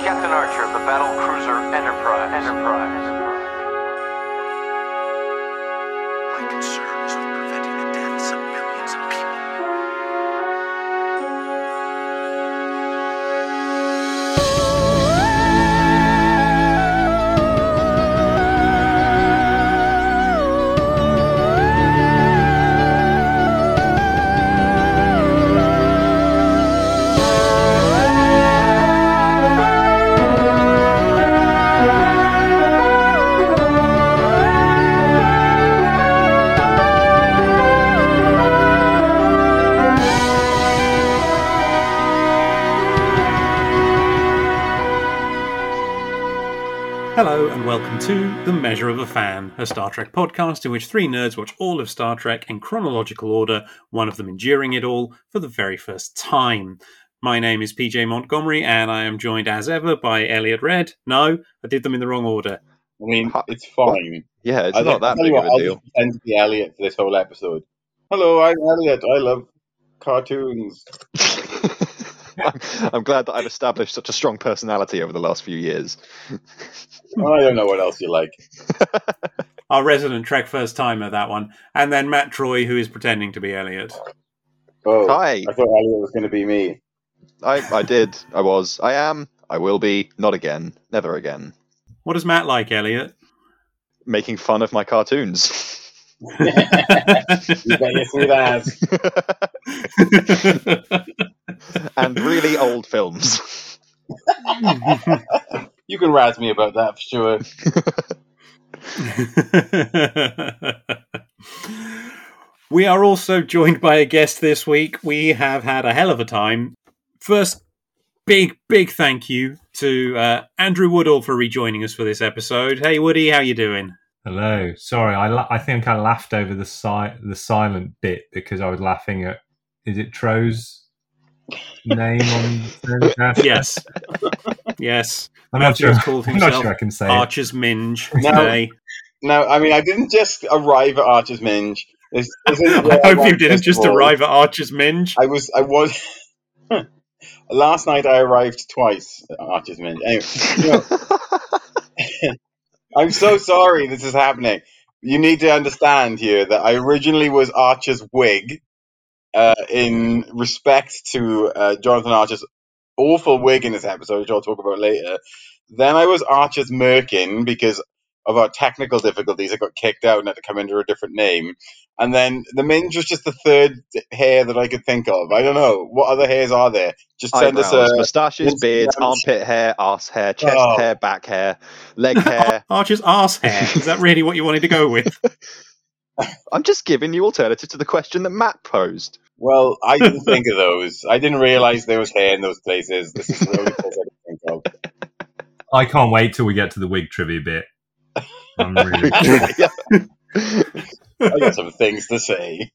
Captain Archer of the battle cruiser Enterprise. Enterprise. My concern welcome to The Measure of a Fan, a Star Trek podcast in which three nerds watch all of Star Trek in chronological order, one of them enduring it all for the very first time. My name is PJ Montgomery and I am joined as ever by Eliot Red. No, I did them in the wrong order. I mean, it's fine. Yeah, it's I not that tell you big what, of a I'll deal. just pretend to be Eliot for this whole episode. Hello, I'm Eliot. I love cartoons. I'm, I'm glad that I've established such a strong personality over the last few years. I don't know what else you like. Our resident Trek first timer, that one. And then Mat Troy, who is pretending to be Eliot. Oh, Hi, I thought Eliot was going to be me. I, I did, I was, I am, I will be, not again, never again. What does Mat like, Eliot? Making fun of my cartoons. You bet your sweet ass. and really old films. You can razz me about that for sure. we are also joined by a guest this week. We have had a hell of a time. First, big, big thank you to uh, Andrew Woodall for rejoining us for this episode. Hey, Woody, how you doing? Hello. Sorry, I, la- I think I laughed over the si- the silent bit because I was laughing at is it Tro's name on the Yes, yes. I'm not sure. Called I'm not sure I can say it. Archer's Minge No. today. Now, I mean, I didn't just arrive at Archer's Minge. This, this isn't I hope you didn't just of all. arrive at Archer's Minge. I was, I was. Last night I arrived twice at Archer's Minge. Anyway, you know, I'm so sorry this is happening. You need to understand here that I originally was Archer's wig, uh, in respect to uh, Jonathan Archer's awful wig in this episode, which I'll talk about later. Then I was Archer's Merkin because of our technical difficulties. I got kicked out and had to come under a different name. And then the Minge was just the third hair that I could think of. I don't know. What other hairs are there? Just send us a. moustaches, Instagram beards, sh- armpit hair, arse hair, chest Oh. hair, back hair, leg hair. Archer's arse hair. Is that really what you wanted to go with? I'm just giving you alternative to the question that Mat posed. Well, I didn't think of those. I didn't realize there was hair in those places. This is the only place I didn't think of. I can't wait till we get to the wig trivia bit. I'm really I got some things to say.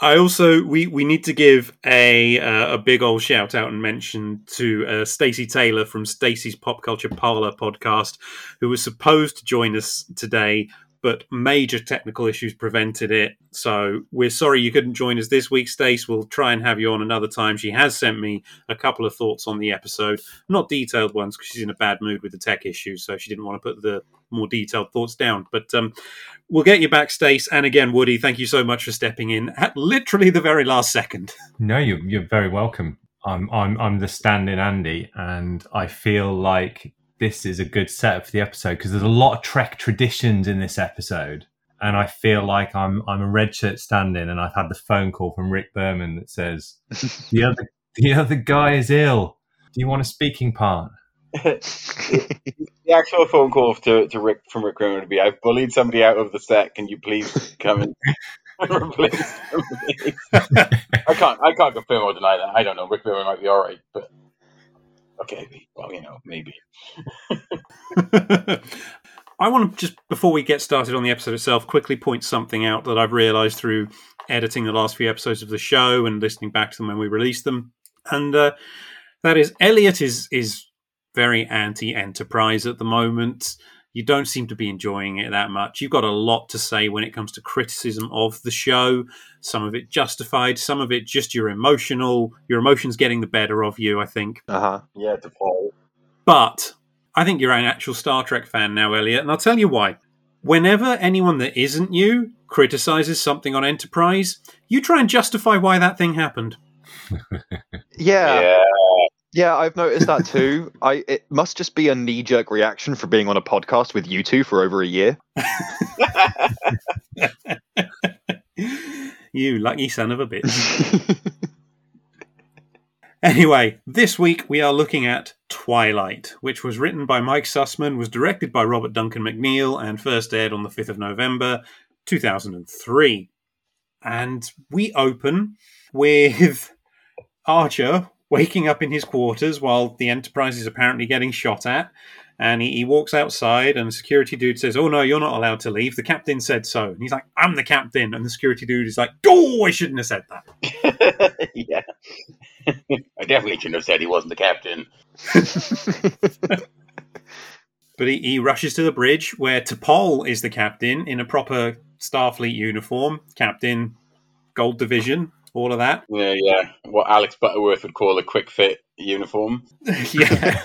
I also we we need to give a uh, a big old shout out and mention to uh, Stacey Taylor from Stacey's Pop Culture Parlor podcast, who was supposed to join us today, but major technical issues prevented it. So we're sorry you couldn't join us this week, Stace. We'll try and have you on another time. She has sent me a couple of thoughts on the episode, not detailed ones because she's in a bad mood with the tech issues, so she didn't want to put the more detailed thoughts down. But um, we'll get you back, Stace. And again, Woody, thank you so much for stepping in at literally the very last second. No, you're you're very welcome. I'm I'm I'm the stand-in Andy, and I feel like this is a good setup for the episode because there's a lot of Trek traditions in this episode, and I feel like I'm I'm a red shirt stand-in, and I've had the phone call from Rick Berman that says the other the other guy is ill. Do you want a speaking part? The actual phone call to, to Rick from Rick Berman would be I've bullied somebody out of the set. Can you please come and replace? I can't I can't confirm or deny that. I don't know. Rick Berman might be alright, but okay, well, you know, maybe. I want to just, before we get started on the episode itself, quickly point something out that I've realized through editing the last few episodes of the show and listening back to them when we released them. And uh, that is, Eliot is, is very anti Enterprise at the moment. You don't seem to be enjoying it that much. You've got a lot to say when it comes to criticism of the show. Some of it justified, some of it just your emotional, your emotions getting the better of you, I think. Uh huh. Yeah, to Paul. But I think you're an actual Star Trek fan now, Eliot, and I'll tell you why. Whenever anyone that isn't you criticizes something on Enterprise, you try and justify why that thing happened. Yeah, Yeah. Yeah, I've noticed that too. I it must just be a knee jerk reaction for being on a podcast with you two for over a year. you lucky son of a bitch. Anyway, this week we are looking at Twilight, which was written by Mike Sussman, was directed by Robert Duncan McNeil, and first aired on the 5th of November 2003. And we open with Archer waking up in his quarters while the Enterprise is apparently getting shot at. And he, he walks outside, and the security dude says, Oh, no, you're not allowed to leave. The captain said so. And he's like, I'm the captain. And the security dude is like, Oh, I shouldn't have said that. yeah. I definitely shouldn't have said he wasn't the captain. But he, he rushes to the bridge where T'Pol is the captain in a proper Starfleet uniform, captain, gold division, all of that. Yeah, yeah. What Alex Butterworth would call a quick fit uniform. yeah.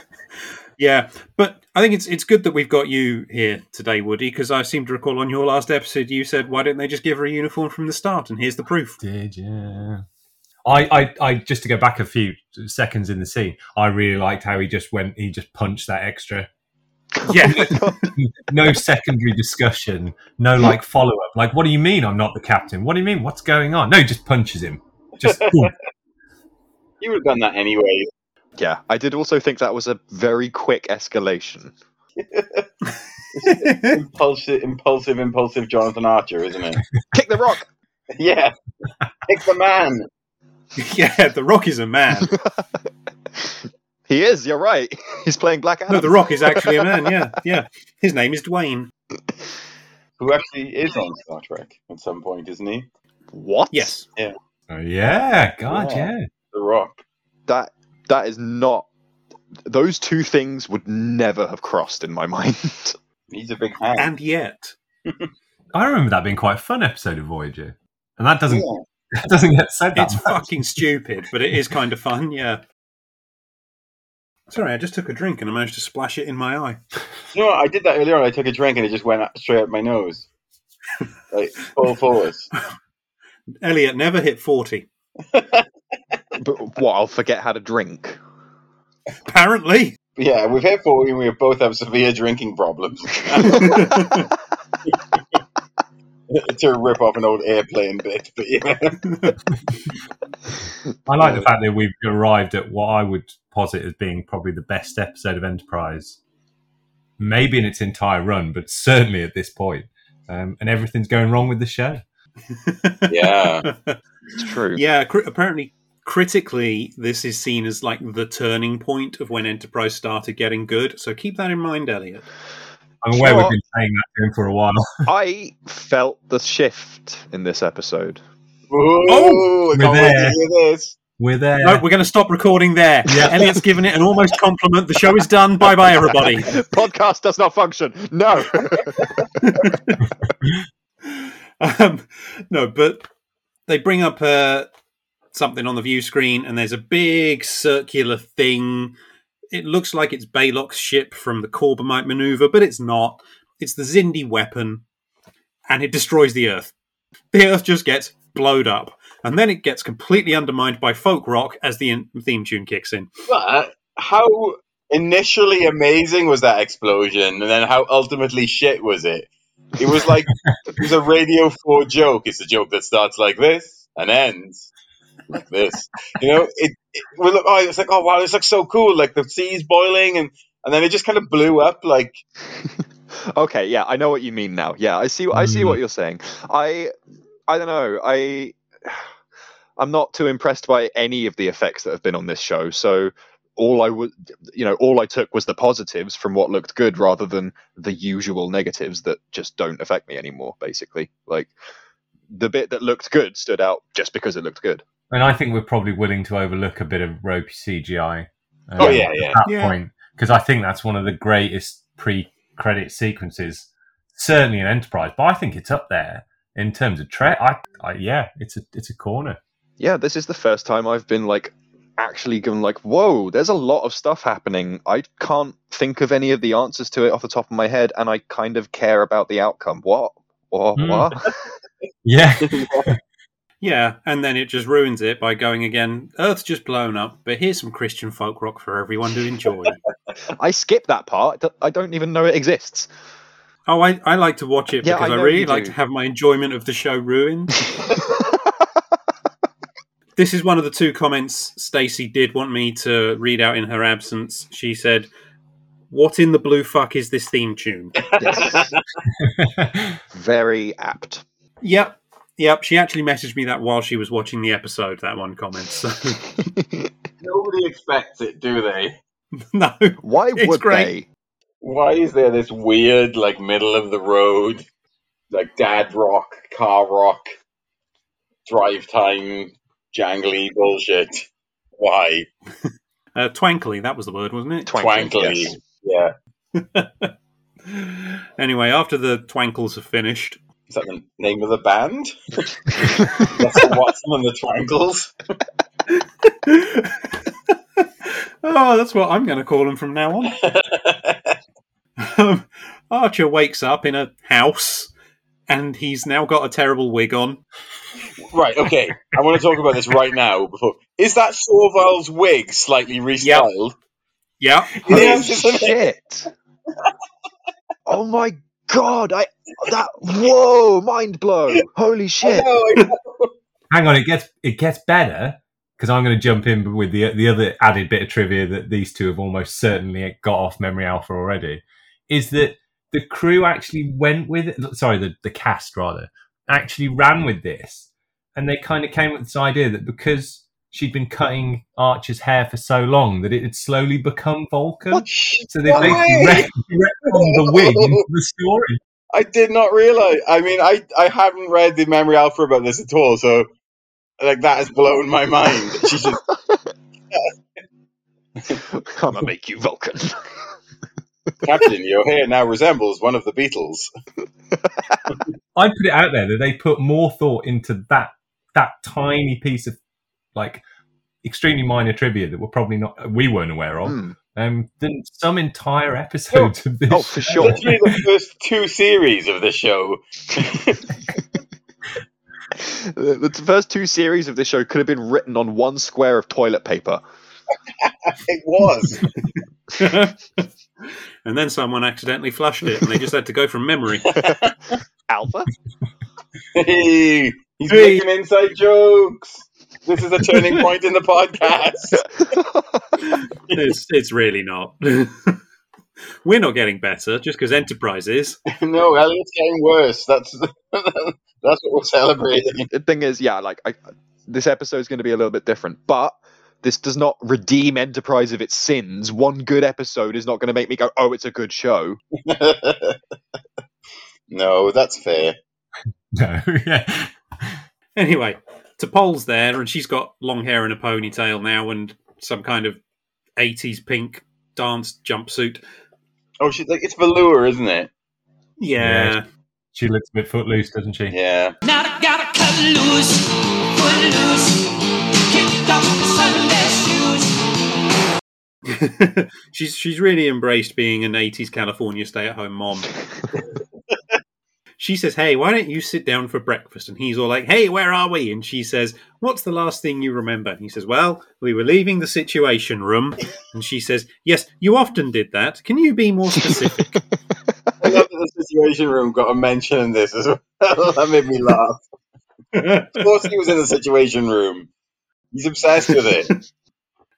Yeah, but I think it's it's good that we've got you here today, Woody, because I seem to recall on your last episode you said, "Why don't they just give her a uniform from the start?" And here's the proof. Did you? I, I, I just to go back a few seconds in the scene, I really liked how he just went, he just punched that extra. Yeah, oh No secondary discussion, no like follow up. Like, what do you mean I'm not the captain? What do you mean? What's going on? No, he just punches him. Just boom. You would have done that anyway. yeah, I did also think that was a very quick escalation. impulsive, impulsive, impulsive Jonathan Archer, isn't it? Kick the rock. yeah. Kick the man. yeah. The Rock is a man. He is. You're right. He's playing Black Adam. No, the Rock is actually a man. Yeah, yeah. His name is Dwayne. Who actually is on Star Trek at some point, isn't he? What? Yes. Yeah. Oh, yeah, God, Yeah. yeah. The Rock. That that is not. Those two things would never have crossed in my mind. He's a big fan. And yet, I remember that being quite a fun episode of Voyager, and that doesn't Yeah. that doesn't get said. That it's much. fucking stupid, but it is kind of fun. Yeah. Sorry, I just took a drink and I managed to splash it in my eye. no. I did that earlier on. I took a drink and it just went straight up my nose. Like, full force. Eliot never hit forty. but what? I'll forget how to drink. Apparently. Yeah, we've hit 40 and we both have severe drinking problems. to rip off an old airplane bit, but yeah. I like the fact that we've arrived at what I would posit as being probably the best episode of Enterprise, maybe in its entire run, but certainly at this point. Um, and everything's going wrong with the show. Yeah. It's true. Yeah, cri- apparently critically this is seen as like the turning point of when Enterprise started getting good. So keep that in mind, Eliot. I'm aware Sure. we've been saying that to him for a while. I felt the shift in this episode. Ooh, Oh, I can't we're wait to there. Hear this. We're there. No, we're going to stop recording there. Yeah. Eliot's given it an almost compliment. The show is done. Bye bye, everybody. Podcast does not function. No. um, no, but they bring up uh, something on the view screen, and there's a big circular thing. It looks like it's Balok's ship from the Corbomite maneuver, but it's not. It's the Xindi weapon, and it destroys the Earth. The Earth just gets blowed up, and then it gets completely undermined by folk rock as the in- theme tune kicks in. But how initially amazing was that explosion, and then how ultimately shit was it? It was like it was a Radio Four joke. It's a joke that starts like this and ends like this. You know, it. it we look, oh, it's like, oh wow, this looks so cool. Like the sea's boiling, and and then it just kind of blew up. Like okay, yeah, I know what you mean now. Yeah, I see. I see Mm. what you're saying. I, I don't know. I, I'm not too impressed by any of the effects that have been on this show. So all I would, you know, all I took was the positives from what looked good, rather than the usual negatives that just don't affect me anymore. Basically, like the bit that looked good stood out just because it looked good. And I think we're probably willing to overlook a bit of ropey CGI. um, Oh, yeah, yeah. At that Yeah. point, because I think that's one of the greatest pre credit sequences. Certainly an Enterprise, but I think it's up there in terms of Trek. I, I yeah, it's a it's a corner. Yeah, this is the first time I've been like actually going like, whoa, there's a lot of stuff happening. I can't think of any of the answers to it off the top of my head, and I kind of care about the outcome. What? What? Hmm. What? Yeah, Yeah, and then it just ruins it by going again. Earth's just blown up, but here's some Christian folk rock for everyone to enjoy. I skip that part. I don't even know it exists. oh, I, I like to watch it Yeah, because I I, really like to have my enjoyment of the show ruined. This is one of the two comments Stacey did want me to read out in her absence. She said, "What in the blue fuck is this theme tune?" Yes. Very apt. yep, yep. She actually messaged me that while she was watching the episode. That one comment. So Nobody expects it, do they? no, Why It's would great. they? Why is there this weird, like, middle of the road, like, dad rock, car rock, drive time, jangly bullshit? Why? uh, twankly. That was the word, wasn't it? Twankly, Twankly. yes. Yeah. anyway, after the twankles are finished, Is that the name of the band? Russell Watson and the Twankles? oh, that's what I'm going to call them from now on. Um, Archer wakes up in a house, and he's now got a terrible wig on. right, okay. I want to talk about this right now. Before Is that Soval's wig slightly restyled? Yeah, It Holy is, isn't it? shit! oh my god! I that whoa, mind blow! Holy I shit! know, I know. hang on, it gets it gets better because I'm going to jump in with the the other added bit of trivia that these two have almost certainly got off Memory Alpha already. Is that the crew actually went with it? Sorry, the the cast rather actually ran with this, and they kind of came with this idea that because she'd been cutting Archer's hair for so long that it had slowly become Vulcan. What? So they Why? basically re- the wig into the story. I did not realize. I mean, I, I haven't read the memory alpha about this at all, so like that has blown my mind. She just I'm gonna make you Vulcan. Captain, your hair now resembles one of the Beatles. I put it out there that they put more thought into that that tiny piece of like extremely minor trivia that we're probably not we weren't aware of Hmm. um, than some entire episodes of this. Oh, for show. sure. Literally the first two series of this show. The, the first two series of this show could have been written on one square of toilet paper. It was. and then someone accidentally flushed it, and they just had to go from memory. Alpha? Hey, he's Hey. making inside jokes. This is a turning point in the podcast. It's it's really not. We're not getting better just because Enterprise is. no, Eliot's getting worse. That's that's what we're celebrating. the thing is, yeah, like I, this episode is going to be a little bit different, but this does not redeem Enterprise of its sins. One good episode is not going to make me go, "Oh, it's a good show." no, that's fair. No, yeah. Anyway, T'Pol's there, and she's got long hair and a ponytail now, and some kind of '80s pink dance jumpsuit. Oh, she's like it's velour, isn't it? Yeah, Yeah. She looks a bit footloose, doesn't she? Yeah. Now I gotta cut loose, foot loose, kick off the Sunday shoes. she's she's really embraced being an '80s California stay-at-home mom. she says, "Hey, why don't you sit down for breakfast?" And he's all like, "Hey, where are we?" And she says, "What's the last thing you remember?" And he says, "Well, we were leaving the Situation Room." And she says, "Yes, you often did that. Can you be more specific?" I love that the Situation Room got a mention in this as well. that made me laugh. Of course, he was in the Situation Room. He's obsessed with it.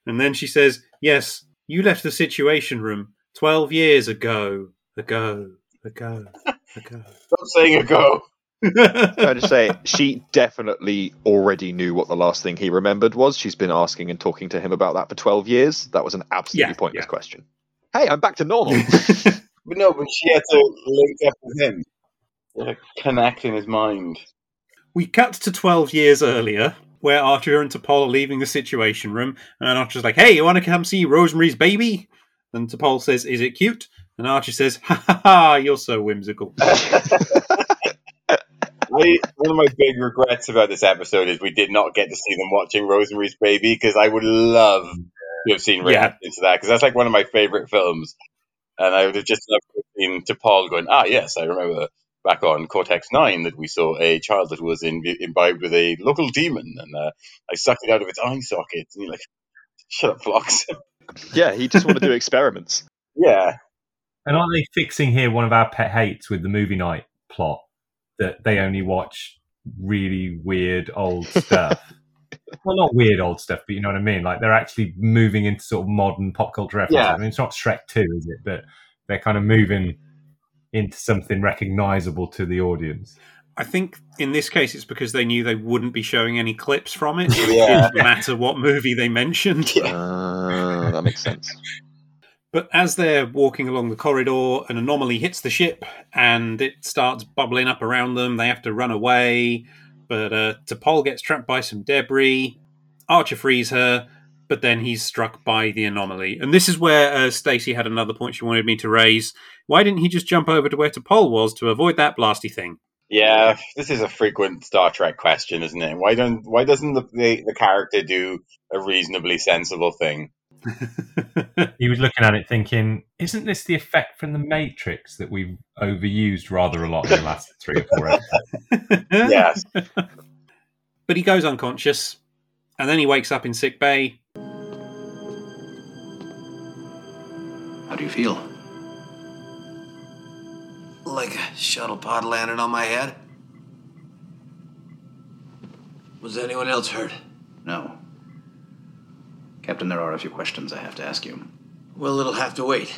And then she says, "Yes, you left the Situation Room twelve years ago, ago, ago, ago." Stop saying a go. I just say she definitely already knew what the last thing he remembered was. She's been asking and talking to him about that for twelve years. That was an absolutely Yeah, pointless yeah. question. Hey, I'm back to normal. But no, but she had to link up with him. She connect in his mind. We cut to 12 years earlier, where Archer and T'Pol are leaving the Situation Room, and Archer's like, hey, you want to come see Rosemary's baby? And T'Pol says, is it cute? And Archie says, "Ha ha ha! You're so whimsical." I, one of my big regrets about this episode is we did not get to see them watching Rosemary's Baby because I would love to have seen Yeah. reactions to that because that's like one of my favorite films, and I would have just loved to have seen T'Pol going, ah, yes, I remember back on Cortex Nine that we saw a child that was in, imbibed with a local demon, and uh, I sucked it out of its eye socket, and you're like, shut up, Phlox. yeah, he just wanted to do experiments. yeah, And aren't they fixing here one of our pet hates with the movie night plot that they only watch really weird old stuff? well, not weird old stuff, but you know what I mean. Like they're actually moving into sort of modern pop culture references. Yeah. I mean, it's not Shrek Two, is it? But they're kind of moving into something recognizable to the audience. I think in this case it's because they knew they wouldn't be showing any clips from it. So it Yeah. didn't matter what movie they mentioned. Uh, that makes sense. But as they're walking along the corridor, an anomaly hits the ship and it starts bubbling up around them. They have to run away, but uh, T'Pol gets trapped by some debris. Archer frees her, but then he's struck by the anomaly. And this is where uh, Stacey had another point she wanted me to raise. Why didn't he just jump over to where T'Pol was to avoid that blasty thing? yeah. This is a frequent Star Trek question, isn't it? Why don't why doesn't the the, the character do a reasonably sensible thing? He was looking at it thinking, "Isn't this the effect from the Matrix that we've overused rather a lot in the last three or four episodes?" Yes. But he goes unconscious, and then he wakes up in sick bay. Do you feel? Like a shuttle pod landed on my head. Was anyone else hurt? No. Captain, there are a few questions I have to ask you. Well, it'll have to wait.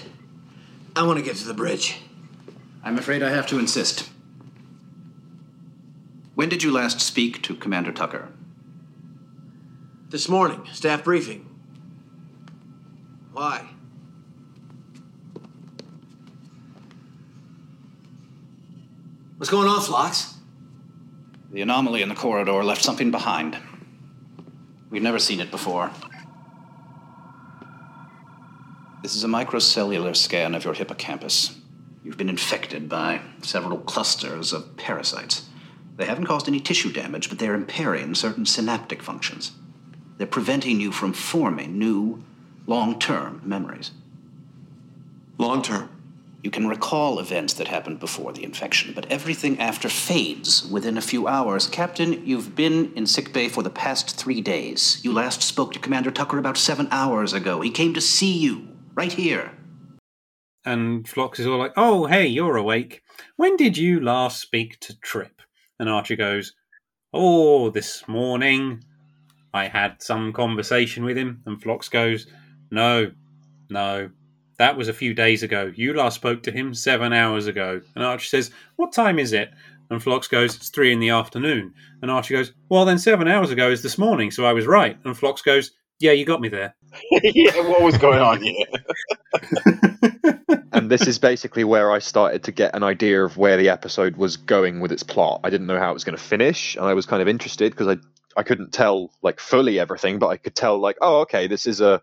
I want to get to the bridge. I'm afraid I have to insist. When did you last speak to Commander Tucker? This morning, staff briefing. Why? What's going on, Phlox? The anomaly in the corridor left something behind. We've never seen it before. This is a microcellular scan of your hippocampus. You've been infected by several clusters of parasites. They haven't caused any tissue damage, but they're impairing certain synaptic functions. They're preventing you from forming new, long term memories. Long term. You can recall events that happened before the infection, but everything after fades within a few hours. Captain, you've been in sickbay for the past three days. You last spoke to Commander Tucker about seven hours ago. He came to see you, right here. And Phlox is all like, "Oh, hey, you're awake. When did you last speak to Trip?" And Archer goes, "Oh, this morning. I had some conversation with him." And Phlox goes, "No, no, that was a few days ago. You last spoke to him seven hours ago." And Archer says, "What time is it?" And Phlox goes, "It's three in the afternoon." And Archer goes, "Well, then seven hours ago is this morning, so I was right." And Phlox goes, "Yeah, you got me there." yeah, what was going on here? and this is basically where I started to get an idea of where the episode was going with its plot. I didn't know how it was going to finish, and I was kind of interested because I I couldn't tell like fully everything, but I could tell like, oh, okay, this is a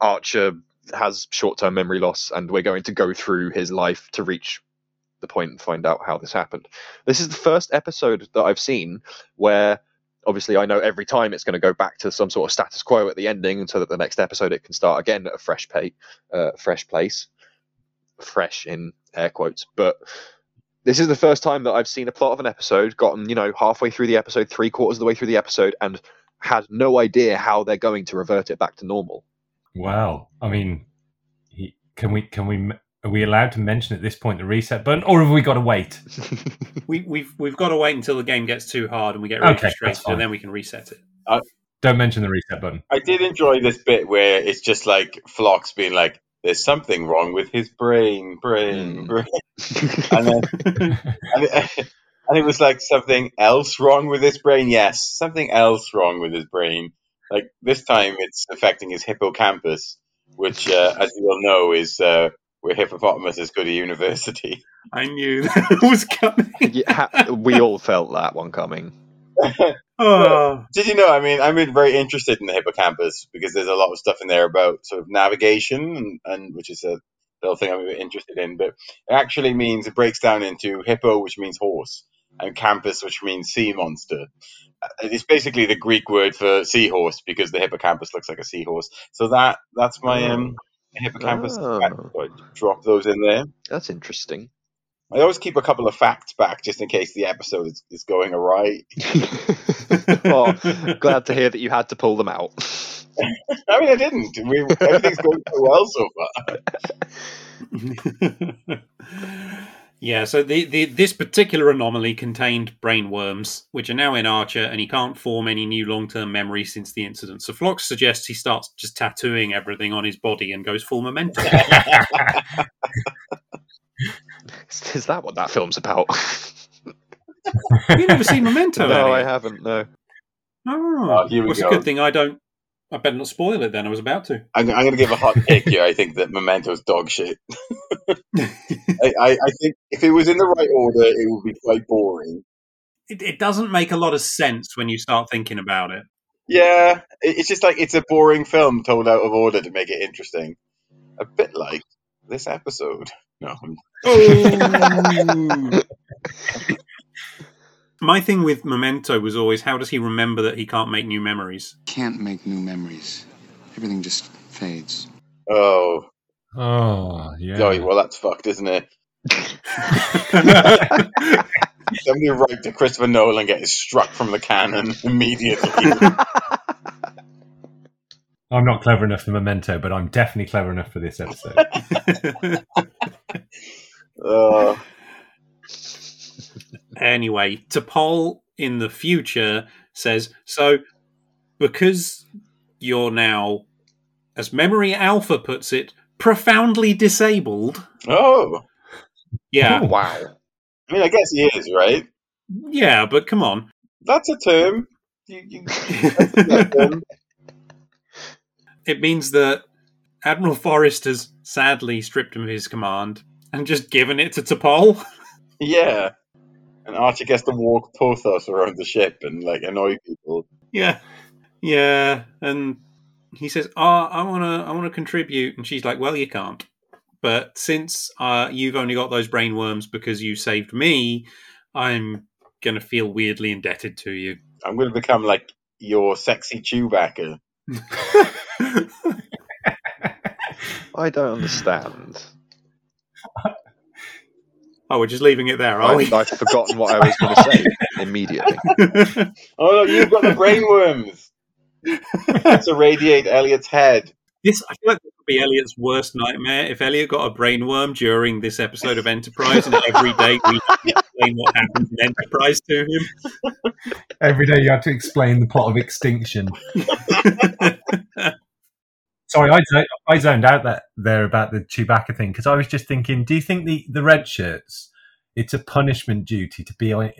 Archer has short term memory loss, and we're going to go through his life to reach the point and find out how this happened. This is the first episode that I've seen where obviously I know every time it's going to go back to some sort of status quo at the ending, so that the next episode it can start again at a fresh pay, uh, fresh place, fresh in air quotes. But this is the first time that I've seen a plot of an episode, gotten you know halfway through the episode, three quarters of the way through the episode, and had no idea how they're going to revert it back to normal. Wow. I mean, he, can we can we are we allowed to mention at this point the reset button, or have we got to wait? We, we've we've got to wait until the game gets too hard and we get really Okay, frustrated, and then we can reset it. Don't mention the reset button. I did enjoy this bit where it's just like Phlox being like, "There's something wrong with his brain, brain, Mm. brain," and then and it, and it was like something else wrong with his brain. Yes, something else wrong with his brain. Like this time, it's affecting his hippocampus, which, uh, as you all know, is uh, where hippopotamuses go to university. I knew that was coming. Yeah, we all felt that one coming. Oh, Did you know? I mean, I'm been very interested in the hippocampus because there's a lot of stuff in there about sort of navigation, and, and which is a little thing I'm interested in. But it actually means it breaks down into hippo, which means horse, and campus, which means sea monster. It's basically the Greek word for seahorse because the hippocampus looks like a seahorse. So that that's my um hippocampus. Oh. I drop those in there. That's interesting. I always keep a couple of facts back just in case the episode is, is going awry. oh, glad to hear that you had to pull them out. I mean, I didn't. We, everything's going so well so far. Yeah, so the, the this particular anomaly contained brain worms, which are now in Archer, and he can't form any new long term memories since the incident. So Phlox suggests he starts just tattooing everything on his body and goes full memento. Is, is that what that film's about? you never seen Memento? no, I haven't. No. Oh, Oh, here we well, it's go. a good thing I don't. I better not spoil it. Then I was about to. I'm, I'm going to give a hot take here. I think that Memento's dog shit. I, I, I think if it was in the right order, it would be quite boring. It, it doesn't make a lot of sense when you start thinking about it. Yeah, it, it's just like it's a boring film told out of order to make it interesting. A bit like this episode. No, I'm- Oh. My thing with Memento was always how does he remember that he can't make new memories? Can't make new memories. Everything just fades. oh, Oh, yeah. oh, well, that's fucked, isn't it? Somebody write to Christopher Nolan get struck from the canon immediately. I'm not clever enough for Memento, but I'm definitely clever enough for this episode. uh, anyway, T'Pol in the future says so because you're now, as Memory Alpha puts it, profoundly disabled. oh, Yeah, oh, Wow. I mean, I guess he is, right? yeah, but come on. That's a term. You, you, that's a term. it means that Admiral Forrest has sadly stripped him of his command and just given it to T'Pol. Yeah. And Archer gets to walk Porthos around the ship and like annoy people. yeah, yeah, and he says, "Oh, I want to, I want to contribute," and she's like, "Well, you can't." But since uh, you've only got those brain worms because you saved me, I'm gonna feel weirdly indebted to you. I'm going to become like your sexy Chewbacca. I don't understand. Oh, we're just leaving it there, are I, we? I've forgotten what I was going to say immediately. Oh no, you've got the brainworms to radiate Eliot's head. This I feel like this would be Eliot's worst nightmare. If Elliot got a brainworm during this episode of Enterprise, and every day we have to explain what happens in Enterprise to him. Every day you have to explain the plot of Extinction. Sorry, I, zo- I zoned out that there about the Chewbacca thing because I was just thinking: Do you think the, the red shirts? It's a punishment duty to be on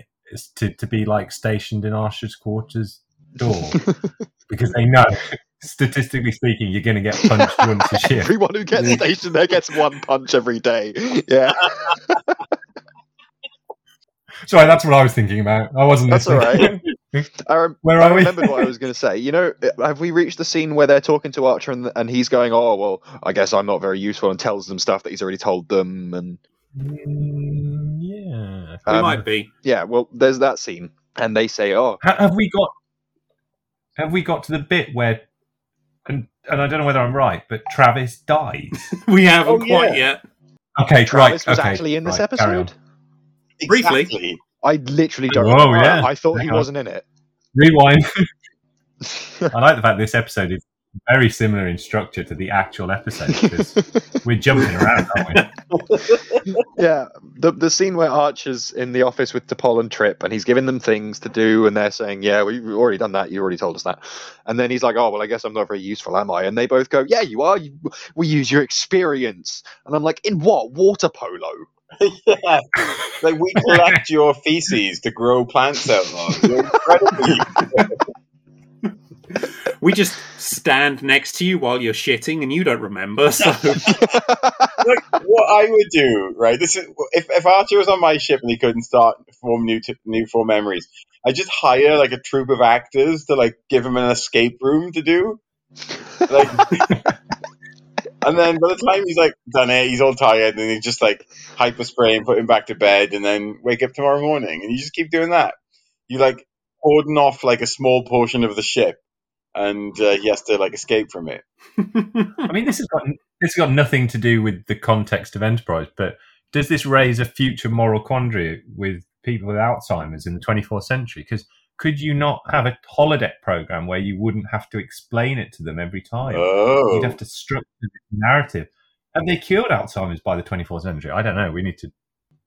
to, to be like stationed in Archer's quarters door because they know, statistically speaking, you're going to get punched once a shift. Everyone who gets stationed there gets one punch every day. Yeah, Sorry, that's what I was thinking about. I wasn't. that's all listening. right. I, rem- Where I are we? remembered what I was going to say. You know, have we reached the scene where they're talking to Archer and, and he's going, "Oh, well, I guess I'm not very useful," and tells them stuff that he's already told them, and Mm, yeah. We Um, might be. yeah, well, there's that scene, and they say, "Oh, Ha- have we got? Have we got to the bit where? And and I don't know whether I'm right, but Travis dies. We haven't Oh, quite yeah. yet. Okay, Travis right. was okay, actually in this right, carry on. Episode." Briefly. I literally don't. Whoa, remember. yeah. I thought he wasn't in it. Rewind. I like the fact this episode is very similar in structure to the actual episode because we're jumping around, aren't we? yeah, the the scene where Archer's in the office with T'Pol and Trip, and he's giving them things to do, and they're saying, "Yeah, we've already done that. You already told us that." And then he's like, "Oh, well, I guess I'm not very useful, am I?" And they both go, "Yeah, you are. You, we use your experience." And I'm like, "In what? Water polo?" yeah. Like we collect your feces to grow plants out of. You're incredibly We just stand next to you while you're shitting, and you don't remember. So like what I would do, right? This is if, if Archer was on my ship and he couldn't start form new t- new form memories, I just hire like a troop of actors to like give him an escape room to do. Like And then by the time he's like done it, he's all tired, and he just like hypospray and put him back to bed, and then wake up tomorrow morning, and you just keep doing that. You like cordon off like a small portion of the ship, and uh, he has to like escape from it. I mean, this has got this has got nothing to do with the context of Enterprise, but does this raise a future moral quandary with people with Alzheimer's in the 24th century? Because could you not have a holodeck program where you wouldn't have to explain it to them every time? Oh, You'd have oh. to structure the narrative. Have they cured Alzheimer's by the 24th century? I don't know. We need to.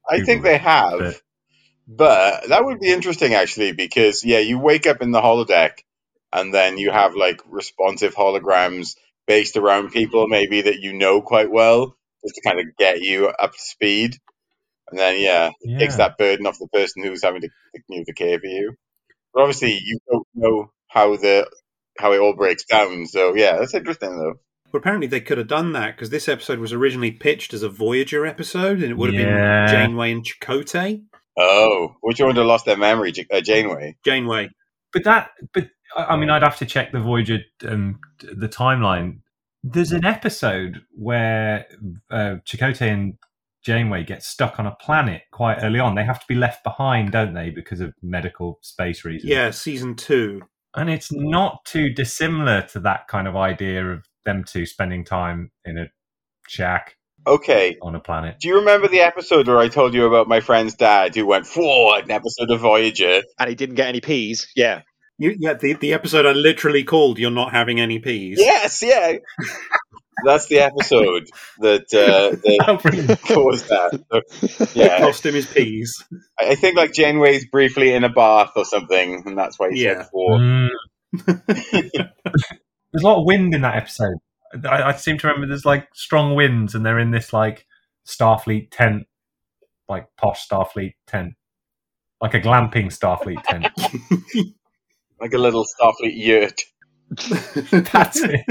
I think they it, have, but- but that would be interesting actually because yeah, you wake up in the holodeck, and then you have like responsive holograms based around people maybe that you know quite well, just to kind of get you up to speed. And then yeah, it takes that burden off the person who's having to you know, to care for you. But obviously, you don't know how the how it all breaks down. So yeah, that's interesting though. But apparently they could have done that because this episode was originally pitched as a Voyager episode, and it would have Yeah. been Janeway and Chakotay. Oh, which one would have lost their memory? Uh, Janeway. Janeway. But that, but I I mean, I'd have to check the Voyager, um, the timeline. There's an episode where uh, Chakotay and Janeway get stuck on a planet quite early on. They have to be left behind, don't they, because of medical space reasons? Yeah, season two. and it's not too dissimilar to that kind of idea of them two spending time in a shack Okay. on a planet. Do you remember the episode where I told you about my friend's dad who went for an episode of Voyager? And he didn't get any peas. Yeah. You, yeah, the, the episode I literally called "You're Not Having Any Peas." Yes, yeah. That's the episode that uh, that caused that. So, yeah, Cost him his peas. I I think like Janeway's briefly in a bath or something, and that's why he Yeah. said four. Mm. there's a lot of wind in that episode. I, I seem to remember there's like strong winds, and they're in this like Starfleet tent, like posh Starfleet tent, like a glamping Starfleet tent. Like a little Starfleet yurt. That's it.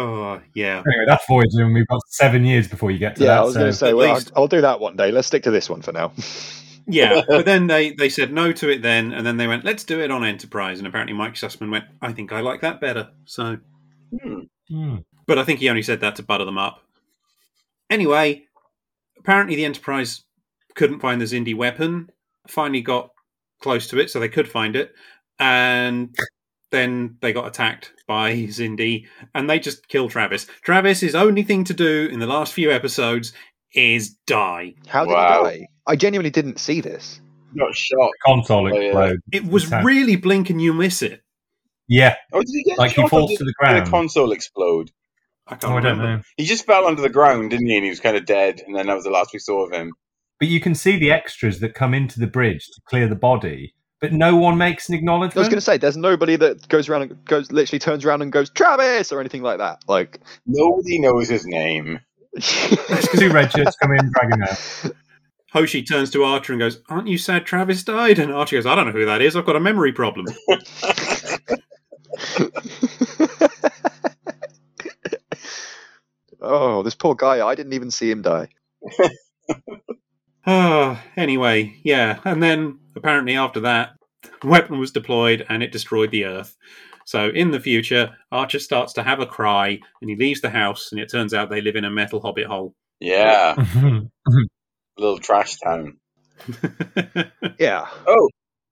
Oh yeah. Anyway, that's Voyager, and we've got seven years before you get to Yeah, that. Yeah, I was going to so- say, well, least- I'll, I'll do that one day. Let's stick to this one for now. Yeah, but then they, they said no to it then, and then they went, let's do it on Enterprise. And apparently Mike Sussman went, I think I like that better. So. Hmm. but I think he only said that to butter them up. Anyway, apparently the Enterprise couldn't find the Xindi weapon. Finally got close to it, so they could find it, and then they got attacked by Xindi, and they just kill Travis. Travis's only thing to do in the last few episodes is die. How did Wow. he die? I genuinely didn't see this. Got shot. console Oh, explode. It was Attack. really blink and you miss it. Yeah, Oh, did he get Like he shot or falls did- to the ground. the console explode? I can't oh, I don't remember. know. He just fell under the ground, didn't he? And he was kind of dead, and then that was the last we saw of him. But you can see the extras that come into the bridge to clear the body, but no one makes an acknowledgement. I was going to say, there's nobody that goes around and goes, literally turns around and goes, Travis, or anything like that. Like, Nobody knows his name. It's because Two red shirts come in, drag him out. Hoshi turns to Archer and goes, Aren't you sad Travis died? And Archer goes, I don't know who that is. I've got a memory problem. oh, this poor guy. I didn't even see him die. Ah, anyway, yeah. And then apparently after that, weapon was deployed and it destroyed the Earth. So in the future, Archer starts to have a cry and he leaves the house and it turns out they live in a metal hobbit hole. Yeah, little trash town. Yeah. Oh,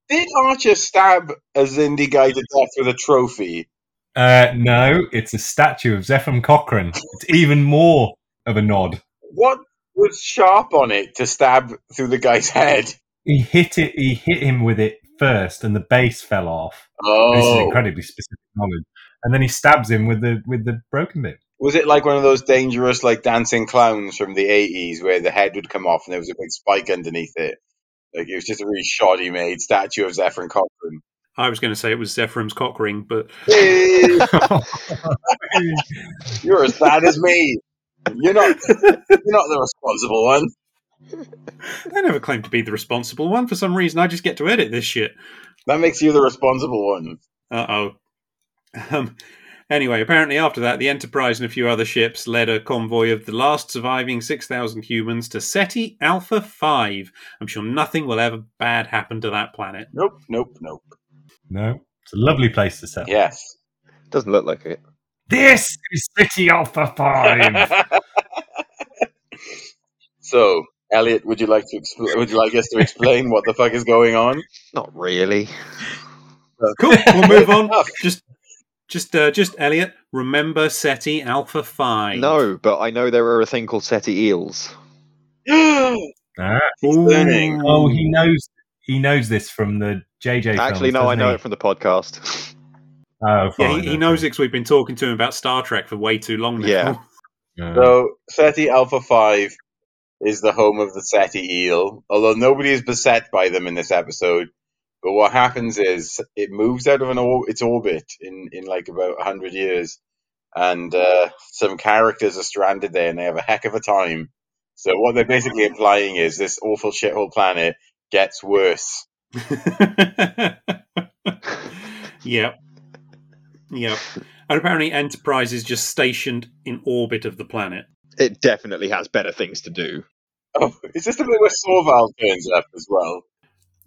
did Archer stab a Xindi guy to death with a trophy? uh, no, it's a statue of Zefram Cochrane. It's even more of a nod. What was sharp on it to stab through the guy's head? He hit it. He hit him with it first, and the base fell off. Oh, This is oh. incredibly specific knowledge. And then he stabs him with the with the broken bit. was it like one of those dangerous, like dancing clowns from the eighties, where the head would come off and there was a big spike underneath it? Like it was just a really shoddy made statue of Zephyr Cochrane. I was going to say it was Zefram's cock ring, but you're as bad as me. You're not. You're not the responsible one. I never claimed to be the responsible one. For some reason, I just get to edit this shit. That makes you the responsible one. Uh oh. Um, anyway, apparently after that, the Enterprise and a few other ships led a convoy of the last surviving 6,000 humans to Ceti Alpha 5. I'm sure nothing will ever bad happen to that planet. Nope. Nope. Nope. no, it's a lovely place to settle. Yes. Doesn't look like it. This is Ceti Alpha 5. so, Eliot, would you like to expl- would you like us to explain what the fuck is going on? Not really. Cool. We'll move on. Just, just, uh, just Eliot. Remember Ceti Alpha Five. No, but I know there are a thing called Ceti eels. Ah. learning. Oh, he knows. He knows this from the JJ. Actually, films, no, I know he? it from the podcast. Oh, Yeah, he, he knows it because we've been talking to him about Star Trek for way too long now. Yeah. So, Ceti Alpha 5 is the home of the Ceti eel, although nobody is beset by them in this episode. But what happens is it moves out of an or- its orbit in, in like about 100 years, and uh, some characters are stranded there and they have a heck of a time. So, what they're basically implying is this awful shithole planet gets worse. yep. Yep. And apparently, Enterprise is just stationed in orbit of the planet. It definitely has better things to do. Oh, is this the bit where Soval turns up as well?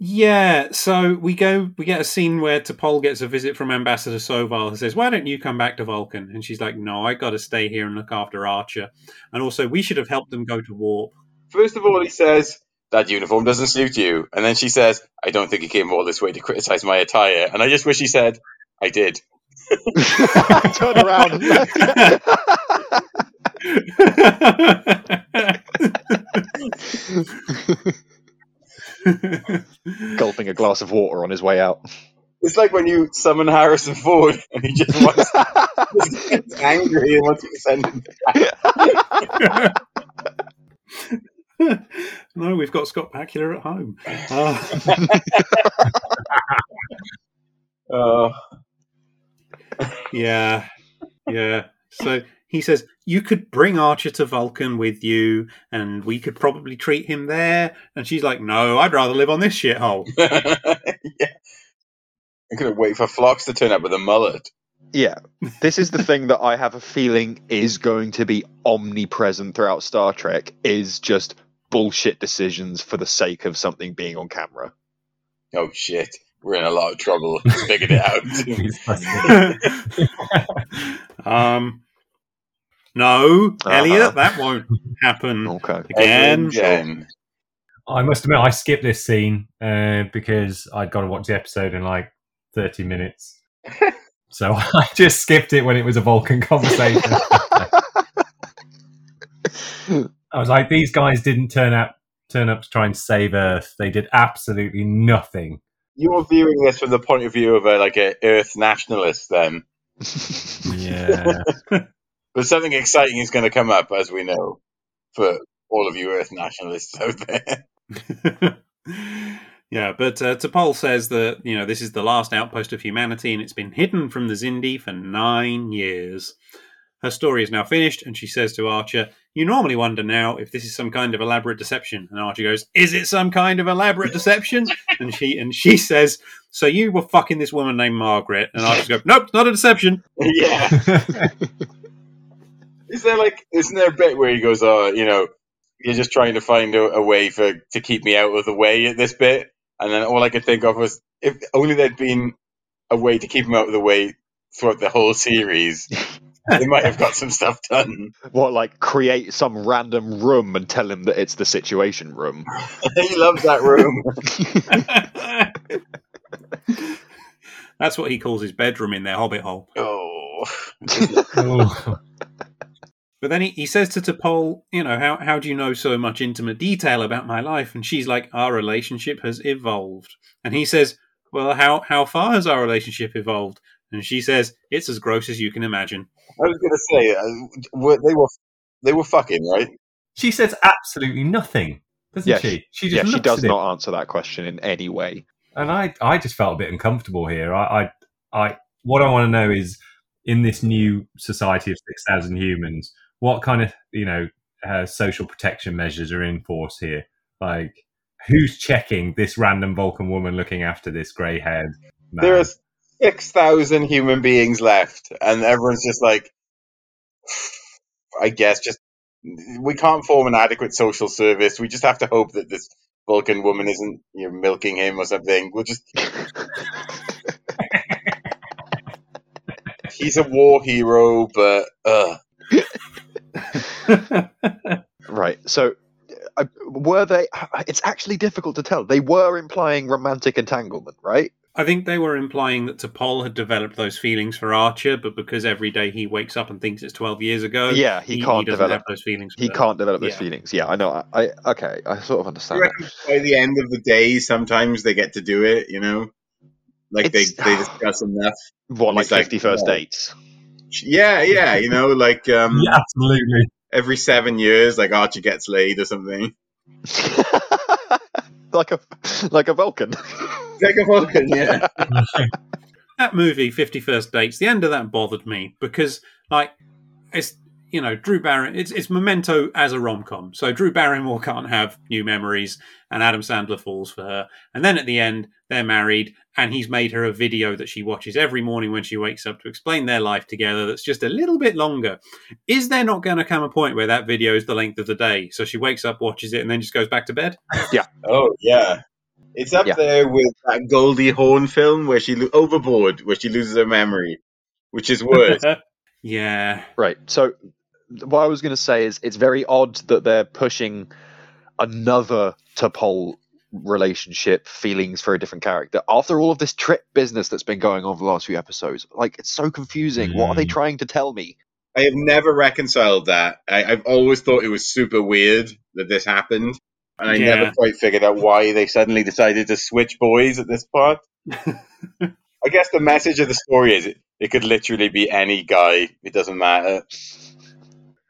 Yeah, so we go, we get a scene where T'Pol gets a visit from Ambassador Soval who says, Why don't you come back to Vulcan? And she's like, No, I got to stay here and look after Archer. And also, we should have helped them go to warp. First of all, he says, that uniform doesn't suit you. And then she says, I don't think he came all this way to criticize my attire. And I just wish he said, I did. Turn around. Gulping a glass of water on his way out. It's like when you summon Harrison Ford and he just wants just gets angry and wants to send him back. no, we've got Scott Bakula at home. Uh, Oh, yeah, yeah. So he says, You could bring Archer to Vulcan with you, and we could probably treat him there. And she's like, No, I'd rather live on this shithole. yeah. I'm going to wait for Phlox to turn up with a mullet. Yeah, this is the thing that I have a feeling is going to be omnipresent throughout Star Trek is just bullshit decisions for the sake of something being on camera. Oh, shit. We're in a lot of trouble. Figured it out. um, no, Uh-huh. Eliot, that won't happen Okay. again. Again. I must admit, I skipped this scene uh, because I'd got to watch the episode in like 30 minutes. so I just skipped it when it was a Vulcan conversation. I was like, these guys didn't turn up turn up to try and save Earth. They did absolutely nothing. You're viewing this from the point of view of a, like a Earth nationalist then. Yeah. But something exciting is going to come up, as we know, for all of you Earth nationalists out there. yeah, but uh, T'Pol says that you know this is the last outpost of humanity, and it's been hidden from the Xindi for nine years. Her story is now finished, and she says to Archer, "You normally wonder now if this is some kind of elaborate deception." And Archer goes, "Is it some kind of elaborate deception?" and she and she says, "So you were fucking this woman named Margaret?" And Archer goes, "Nope, not a deception." yeah. Is there like, isn't there a bit where he goes, oh, you know, you're just trying to find a, a way for to keep me out of the way at this bit? And then all I could think of was, if only there'd been a way to keep him out of the way throughout the whole series, they might have got some stuff done. What, like create some random room and tell him that it's the situation room? he loves that room. That's what he calls his bedroom in their hobbit hole. oh. Oh. But then he, he says to T'Pol, you know, how, how do you know so much intimate detail about my life? And she's like, our relationship has evolved. And he says, well, how, how far has our relationship evolved? And she says, it's as gross as you can imagine. I was going to say, uh, were- they were they were fucking, right? She says absolutely nothing, doesn't Yeah, she? She just yeah, she looks does at it. not answer that question in any way. and I, I just felt a bit uncomfortable here. I, I, I what I want to know is in this new society of six thousand humans, what kind of you know uh, social protection measures are in force here? Like, who's checking this random Vulcan woman looking after this grey-haired man? There are 6,000 human beings left, and everyone's just like, I guess, just we can't form an adequate social service. We just have to hope that this Vulcan woman isn't you know, milking him or something. We'll just he's a war hero, but uh, Right. So, uh, were they? It's actually difficult to tell. They were implying romantic entanglement, right? I think they were implying that T'Pol had developed those feelings for Archer, but because every day he wakes up and thinks it's 12 years ago, Yeah, he can't doesn't develop- have those feelings. for He her. can't develop those Yeah. feelings. Yeah, I know. I, I okay. I sort of understand. that. by the end of the day, sometimes they get to do it. You know, like they It's- they discuss enough. What, like He's like, fifty first "No." dates? Yeah, yeah. You know, like um, Yeah, absolutely. every seven years, like Archie gets laid or something. like a like a Vulcan. Like a Vulcan, yeah. that movie 51st dates the end of that bothered me because like it's you know drew barrymore it's, it's memento as a rom-com so drew barrymore can't have new memories and adam sandler falls for her and then at the end they're married and he's made her a video that she watches every morning when she wakes up to explain their life together that's just a little bit longer is there not going to come a point where that video is the length of the day so she wakes up watches it and then just goes back to bed Yeah. Oh yeah, it's up Yeah. there with that Goldie Hawn film where she lo- overboard, where she loses her memory, which is worse. yeah Right. So what I was going to say is it's very odd that they're pushing another T'Pol relationship feelings for a different character after all of this trip business that's been going on for the last few episodes. Like it's so confusing. What are they Mm. trying to tell me? I have never reconciled that. I, I've always thought it was super weird that this happened, and I Yeah. never quite figured out why they suddenly decided to switch boys at this part. I guess the message of the story is it, it could literally be any guy. It doesn't matter.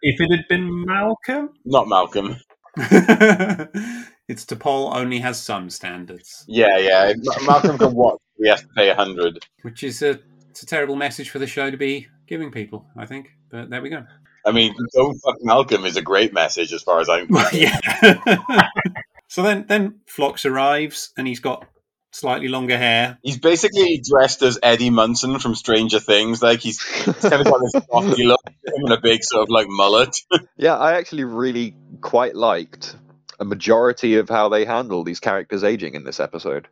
If it had been Malcolm, Not Malcolm. it's T'Pol only has some standards Yeah, yeah. Ma- Malcolm can watch. We have to pay a hundred. which is a it's a terrible message for the show to be giving people, I think. But there we go. I mean, don't fuck Malcolm is a great message as far as I'm. yeah. so then then Phlox arrives and he's got slightly longer hair. He's basically dressed as Eddie Munson from Stranger Things. Like he's kind of got this cocky look and a big sort of like mullet. Yeah, I actually really quite liked a majority of how they handle these characters aging in this episode.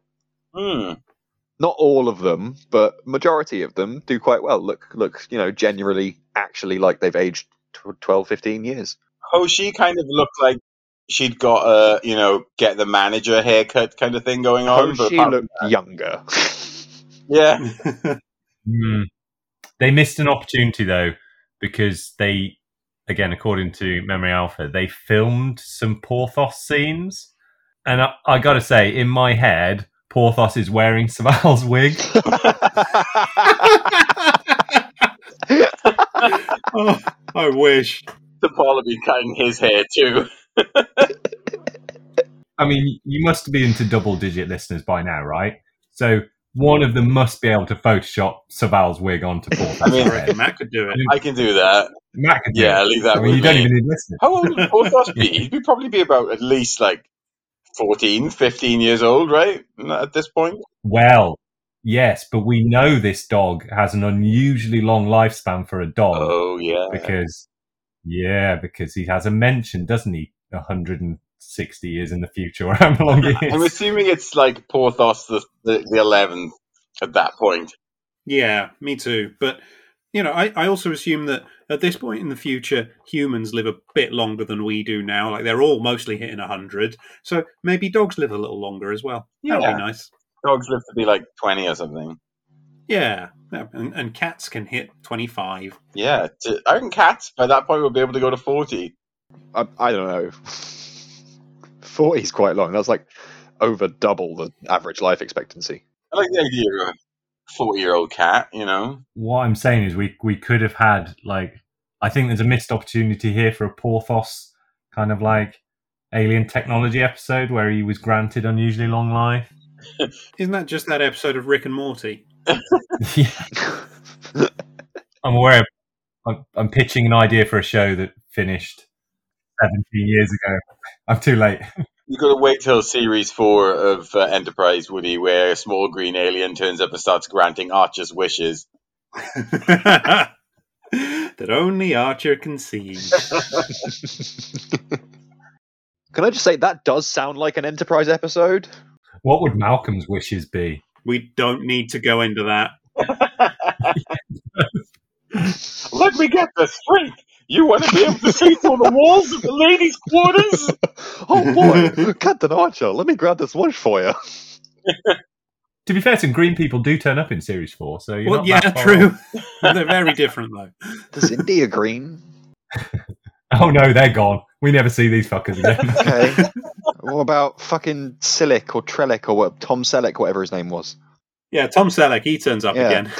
Hmm. Not all of them, but majority of them do quite well. Look, look, you know, genuinely, actually, like they've aged tw- 12, 15 years. Hoshi kind of looked like she'd got a you know get the manager haircut kind of thing going on. but Hoshi apart from looked that- younger. yeah, Hmm. They missed an opportunity though because they, again, according to Memory Alpha, they filmed some Porthos scenes, and I, I got to say, in my head, Porthos is wearing Soval's wig. oh, I wish. the Paul would be cutting his hair too. I mean, you must be into double-digit listeners by now, right? So one of them must be able to Photoshop Soval's wig onto Porthos. I mean- I reckon Mat could do it. I can do that. Mat could do Yeah, it. leave that I mean, with you don't even need listeners. How old would Porthos be? He'd probably be about at least like 14, 15 years old, right? At this point. Well, yes, but we know this dog has an unusually long lifespan for a dog Oh yeah. because, yeah, because he has a mention, doesn't he? 160 years in the future, or however long it I'm assuming it's like Porthos the the, the 11th at that point. Yeah, me too. But you know, I, I also assume that at this point in the future, humans live a bit longer than we do now. Like they're all mostly hitting hundred, so maybe dogs live a little longer as well. That'd Yeah. be nice. Dogs live to be like 20 or something. Yeah, yeah. And, and cats can hit twenty-five. Yeah, to, I reckon cats by that point will be able to go to 40. I, I don't know. 40 is quite long. That's like over double the average life expectancy. I like the idea of a 40 year old cat, you know? What I'm saying is, we we could have had like, I think there's a missed opportunity here for a Porthos kind of like alien technology episode where he was granted unusually long life. Isn't that just that episode of Rick and Morty? I'm aware. Of, I'm, I'm pitching an idea for a show that finished 17 years ago. I'm too late. You've got to wait till series four of uh, Enterprise, Woody, where a small green alien turns up and starts granting Archer's wishes. that only Archer can see. Can I just say that does sound like an Enterprise episode? What would Malcolm's wishes be? We don't need to go into that. Let me get this straight. You want to be able to see through the walls of the ladies' quarters? oh boy, Captain Archer, let me grab this watch for you. To be fair, some green people do turn up in series four, so you're Well, not yeah, that far true. off. They're very different though. Does India green? Oh no, they're gone. We never see these fuckers again. Okay. what about fucking Silik or Trellick or what? Tom Selleck, whatever his name was. Yeah, Tom Selleck, he turns up Yeah. again.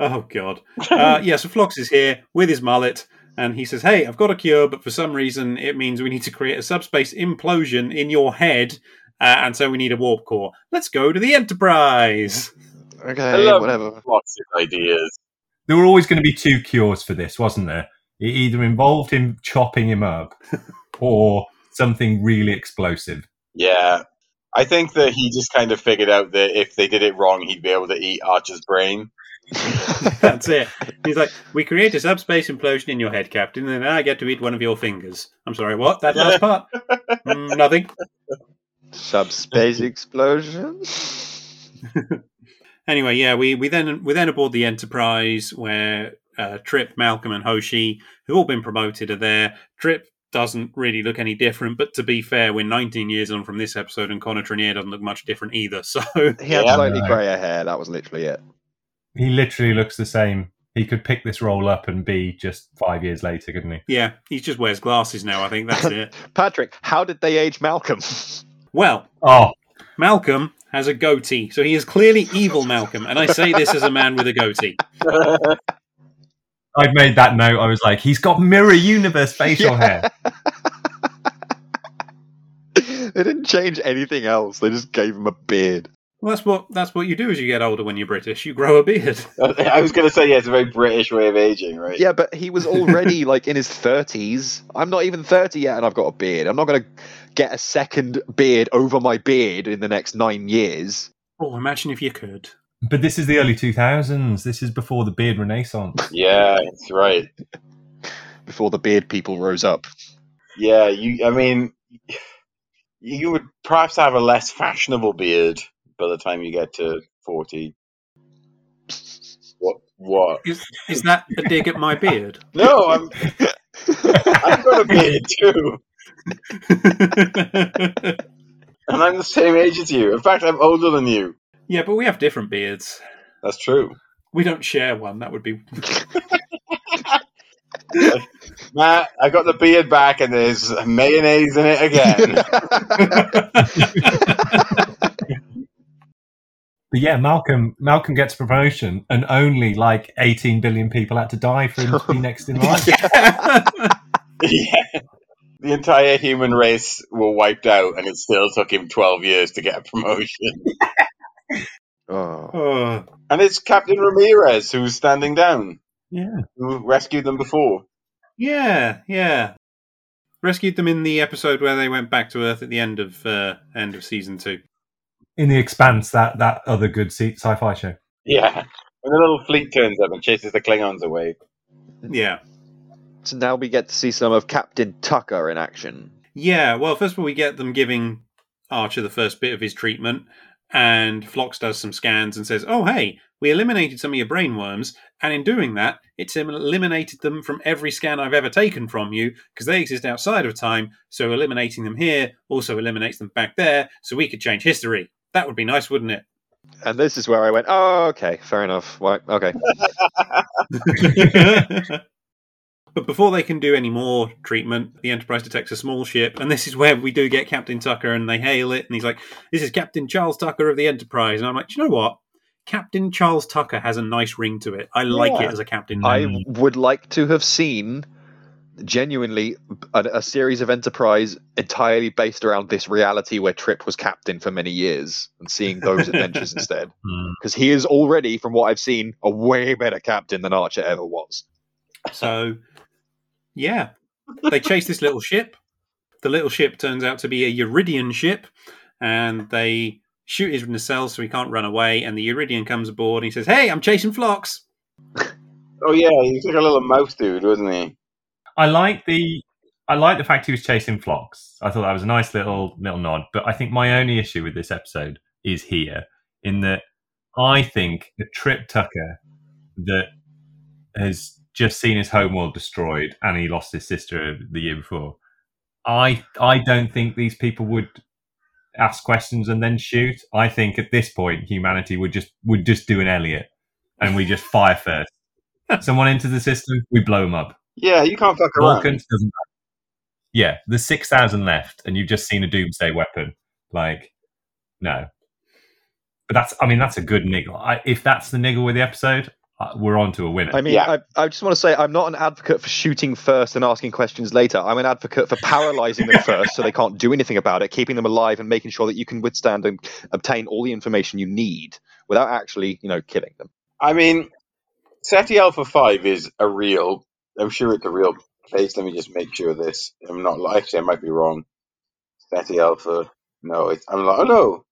Oh god. Uh, yeah, so Phlox is here with his mullet, and he says, "Hey, I've got a cure, but for some reason it means we need to create a subspace implosion in your head, uh, and so we need a warp core. Let's go to the Enterprise." Okay, love whatever. lots of ideas. there were always going to be two cures for this, wasn't there? It either involved him chopping him up, or something really explosive. Yeah. I think that he just kind of figured out that if they did it wrong, he'd be able to eat Archer's brain. That's it. He's like, "We create a subspace implosion in your head, Captain, and then I get to eat one of your fingers." I'm sorry, what? That last part? Mm, nothing. Subspace explosion. Anyway, yeah, we, we then we then aboard the Enterprise where uh, Trip, Malcolm, and Hoshi, who've all been promoted, are there. Trip doesn't really look any different, but to be fair, we're 19 years on from this episode, and Connor Trinneer doesn't look much different either. So He had Yeah. slightly No. grayer hair. That was literally it. He literally looks the same. He could pick this role up and be just five years later, couldn't he? yeah, he just wears glasses now. I think that's it. Patrick, how did they age Malcolm? Well, Oh, Malcolm has a goatee, so he is clearly evil Malcolm, and I say this as a man with a goatee. I'd made that note. I was like, he's got mirror universe facial Yeah. hair. they didn't change anything else. They just gave him a beard. Well, that's what that's what you do as you get older when you're British. You grow a beard. I was going to say, yeah, it's a very British way of aging, right? Yeah, but he was already like in his thirties. I'm not even thirty yet, and I've got a beard. I'm not going to get a second beard over my beard in the next nine years. Oh, imagine if you could. But this is the early 2000s. This is before the beard renaissance. Yeah, that's right. Before the beard people rose up. Yeah, you. I mean, you would perhaps have a less fashionable beard by the time you get to forty. What? What? Is is that a dig at my beard? No, I'm. I've got a beard too, and I'm the same age as you. In fact, I'm older than you. yeah, but we have different beards. That's true. We don't share one. That would be. Mat, I got the beard back, and there's mayonnaise in it again. But yeah, Malcolm Malcolm gets promotion, and only like 18 billion people had to die for him to be next in line. yeah. The entire human race were wiped out, and it still took him 12 years to get a promotion. oh. oh, And it's Captain Ramirez who's standing down, yeah, who rescued them before. yeah, yeah. Rescued them in the episode where they went back to Earth at the end of uh, end of season two. In the Expanse, that that other good sci- sci-fi show. Yeah. When the little fleet turns up and chases the Klingons away. Yeah, So now we get to see some of Captain Tucker in action. yeah. Well, first of all, we get them giving Archer the first bit of his treatment, and Phlox does some scans and says, "Oh, hey, we eliminated some of your brain worms, and in doing that, it's eliminated them from every scan I've ever taken from you because they exist outside of time. So eliminating them here also eliminates them back there, so we could change history. That would be nice, wouldn't it?" And this is where I went, oh, okay, fair enough. Right, okay. but before they can do any more treatment, the Enterprise detects a small ship, and this is where we do get Captain Tucker, and they hail it, and he's like, "This is Captain Charles Tucker of the Enterprise," and I'm like, "Do you know what? Captain Charles Tucker has a nice ring to it. I like Yeah. it as a captain." I would like to have seen genuinely a, a series of Enterprise entirely based around this reality where Trip was captain for many years and seeing those adventures instead. Hmm. Because he is already, from what I've seen, a way better captain than Archer ever was. So, yeah, they chase this little ship. The little ship turns out to be a Uridian ship, and they shoot his nacelle so he can't run away. And the Uridian comes aboard and he says, "Hey, I'm chasing Phlox." Oh, yeah, he was like a little mouse dude, wasn't he? I like the I like the fact he was chasing Phlox. I thought that was a nice little little nod. But I think my only issue with this episode is here in that I think that Trip Tucker that has just seen his homeworld destroyed and he lost his sister the year before. I I don't think these people would ask questions and then shoot. I think at this point humanity would just would just do an Eliot and we just fire first. Someone into the system, we blow them up. Yeah, you can't fuck around. Vulcans doesn't. Yeah, there's six thousand left, and you've just seen a doomsday weapon. Like, no. But that's, I mean, that's a good niggle. I, if that's the niggle with the episode, uh, we're on to a winner. I mean, I, I just want to say I'm not an advocate for shooting first and asking questions later. I'm an advocate for paralyzing them first so they can't do anything about it, keeping them alive and making sure that you can withstand and obtain all the information you need without actually, you know, killing them. I mean, Ceti Alpha 5 is a real, I'm sure it's a real place. Let me just make sure of this. I'm not, actually, I might be wrong. Ceti Alpha, no, it's, I'm like, oh no.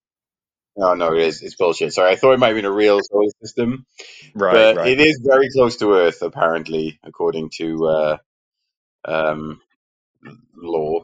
No, no, it is. It's bullshit. Sorry, I thought it might have been a real solar system. Right, but right. it is very close to Earth, apparently, according to uh, um, law.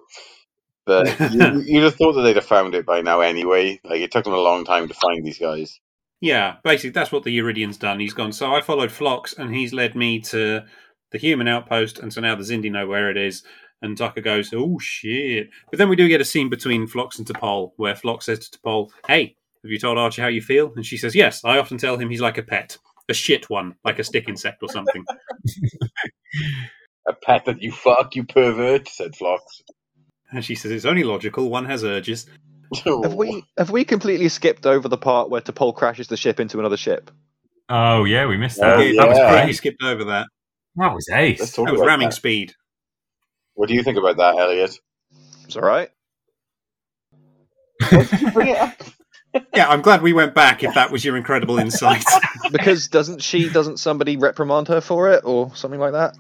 But you, you'd have thought that they'd have found it by now anyway. Like, it took them a long time to find these guys. Yeah, basically that's what the Iridian's done. He's gone. So I followed Phlox, and he's led me to the human outpost, and so now the Xindi know where it is. And Tucker goes, "Oh shit!" But then we do get a scene between Phlox and T'Pol, where Phlox says to T'Pol, "Hey, have you told Archie how you feel?" And she says, "Yes. I often tell him he's like a pet, a shit one, like a stick insect or something." A pet that you fuck, you pervert, said Phlox. and she says, "It's only logical. One has urges." Have we have we completely skipped over the part where T'Pol crashes the ship into another ship? oh yeah, we missed Oh, that. That was yeah. great. You skipped over that. That was ace. Let's talk That was about ramming that. speed. What do you think about that, Eliot? It's all right. Yeah, I'm glad we went back. If that was your incredible insight. Because doesn't she doesn't somebody reprimand her for it or something like that?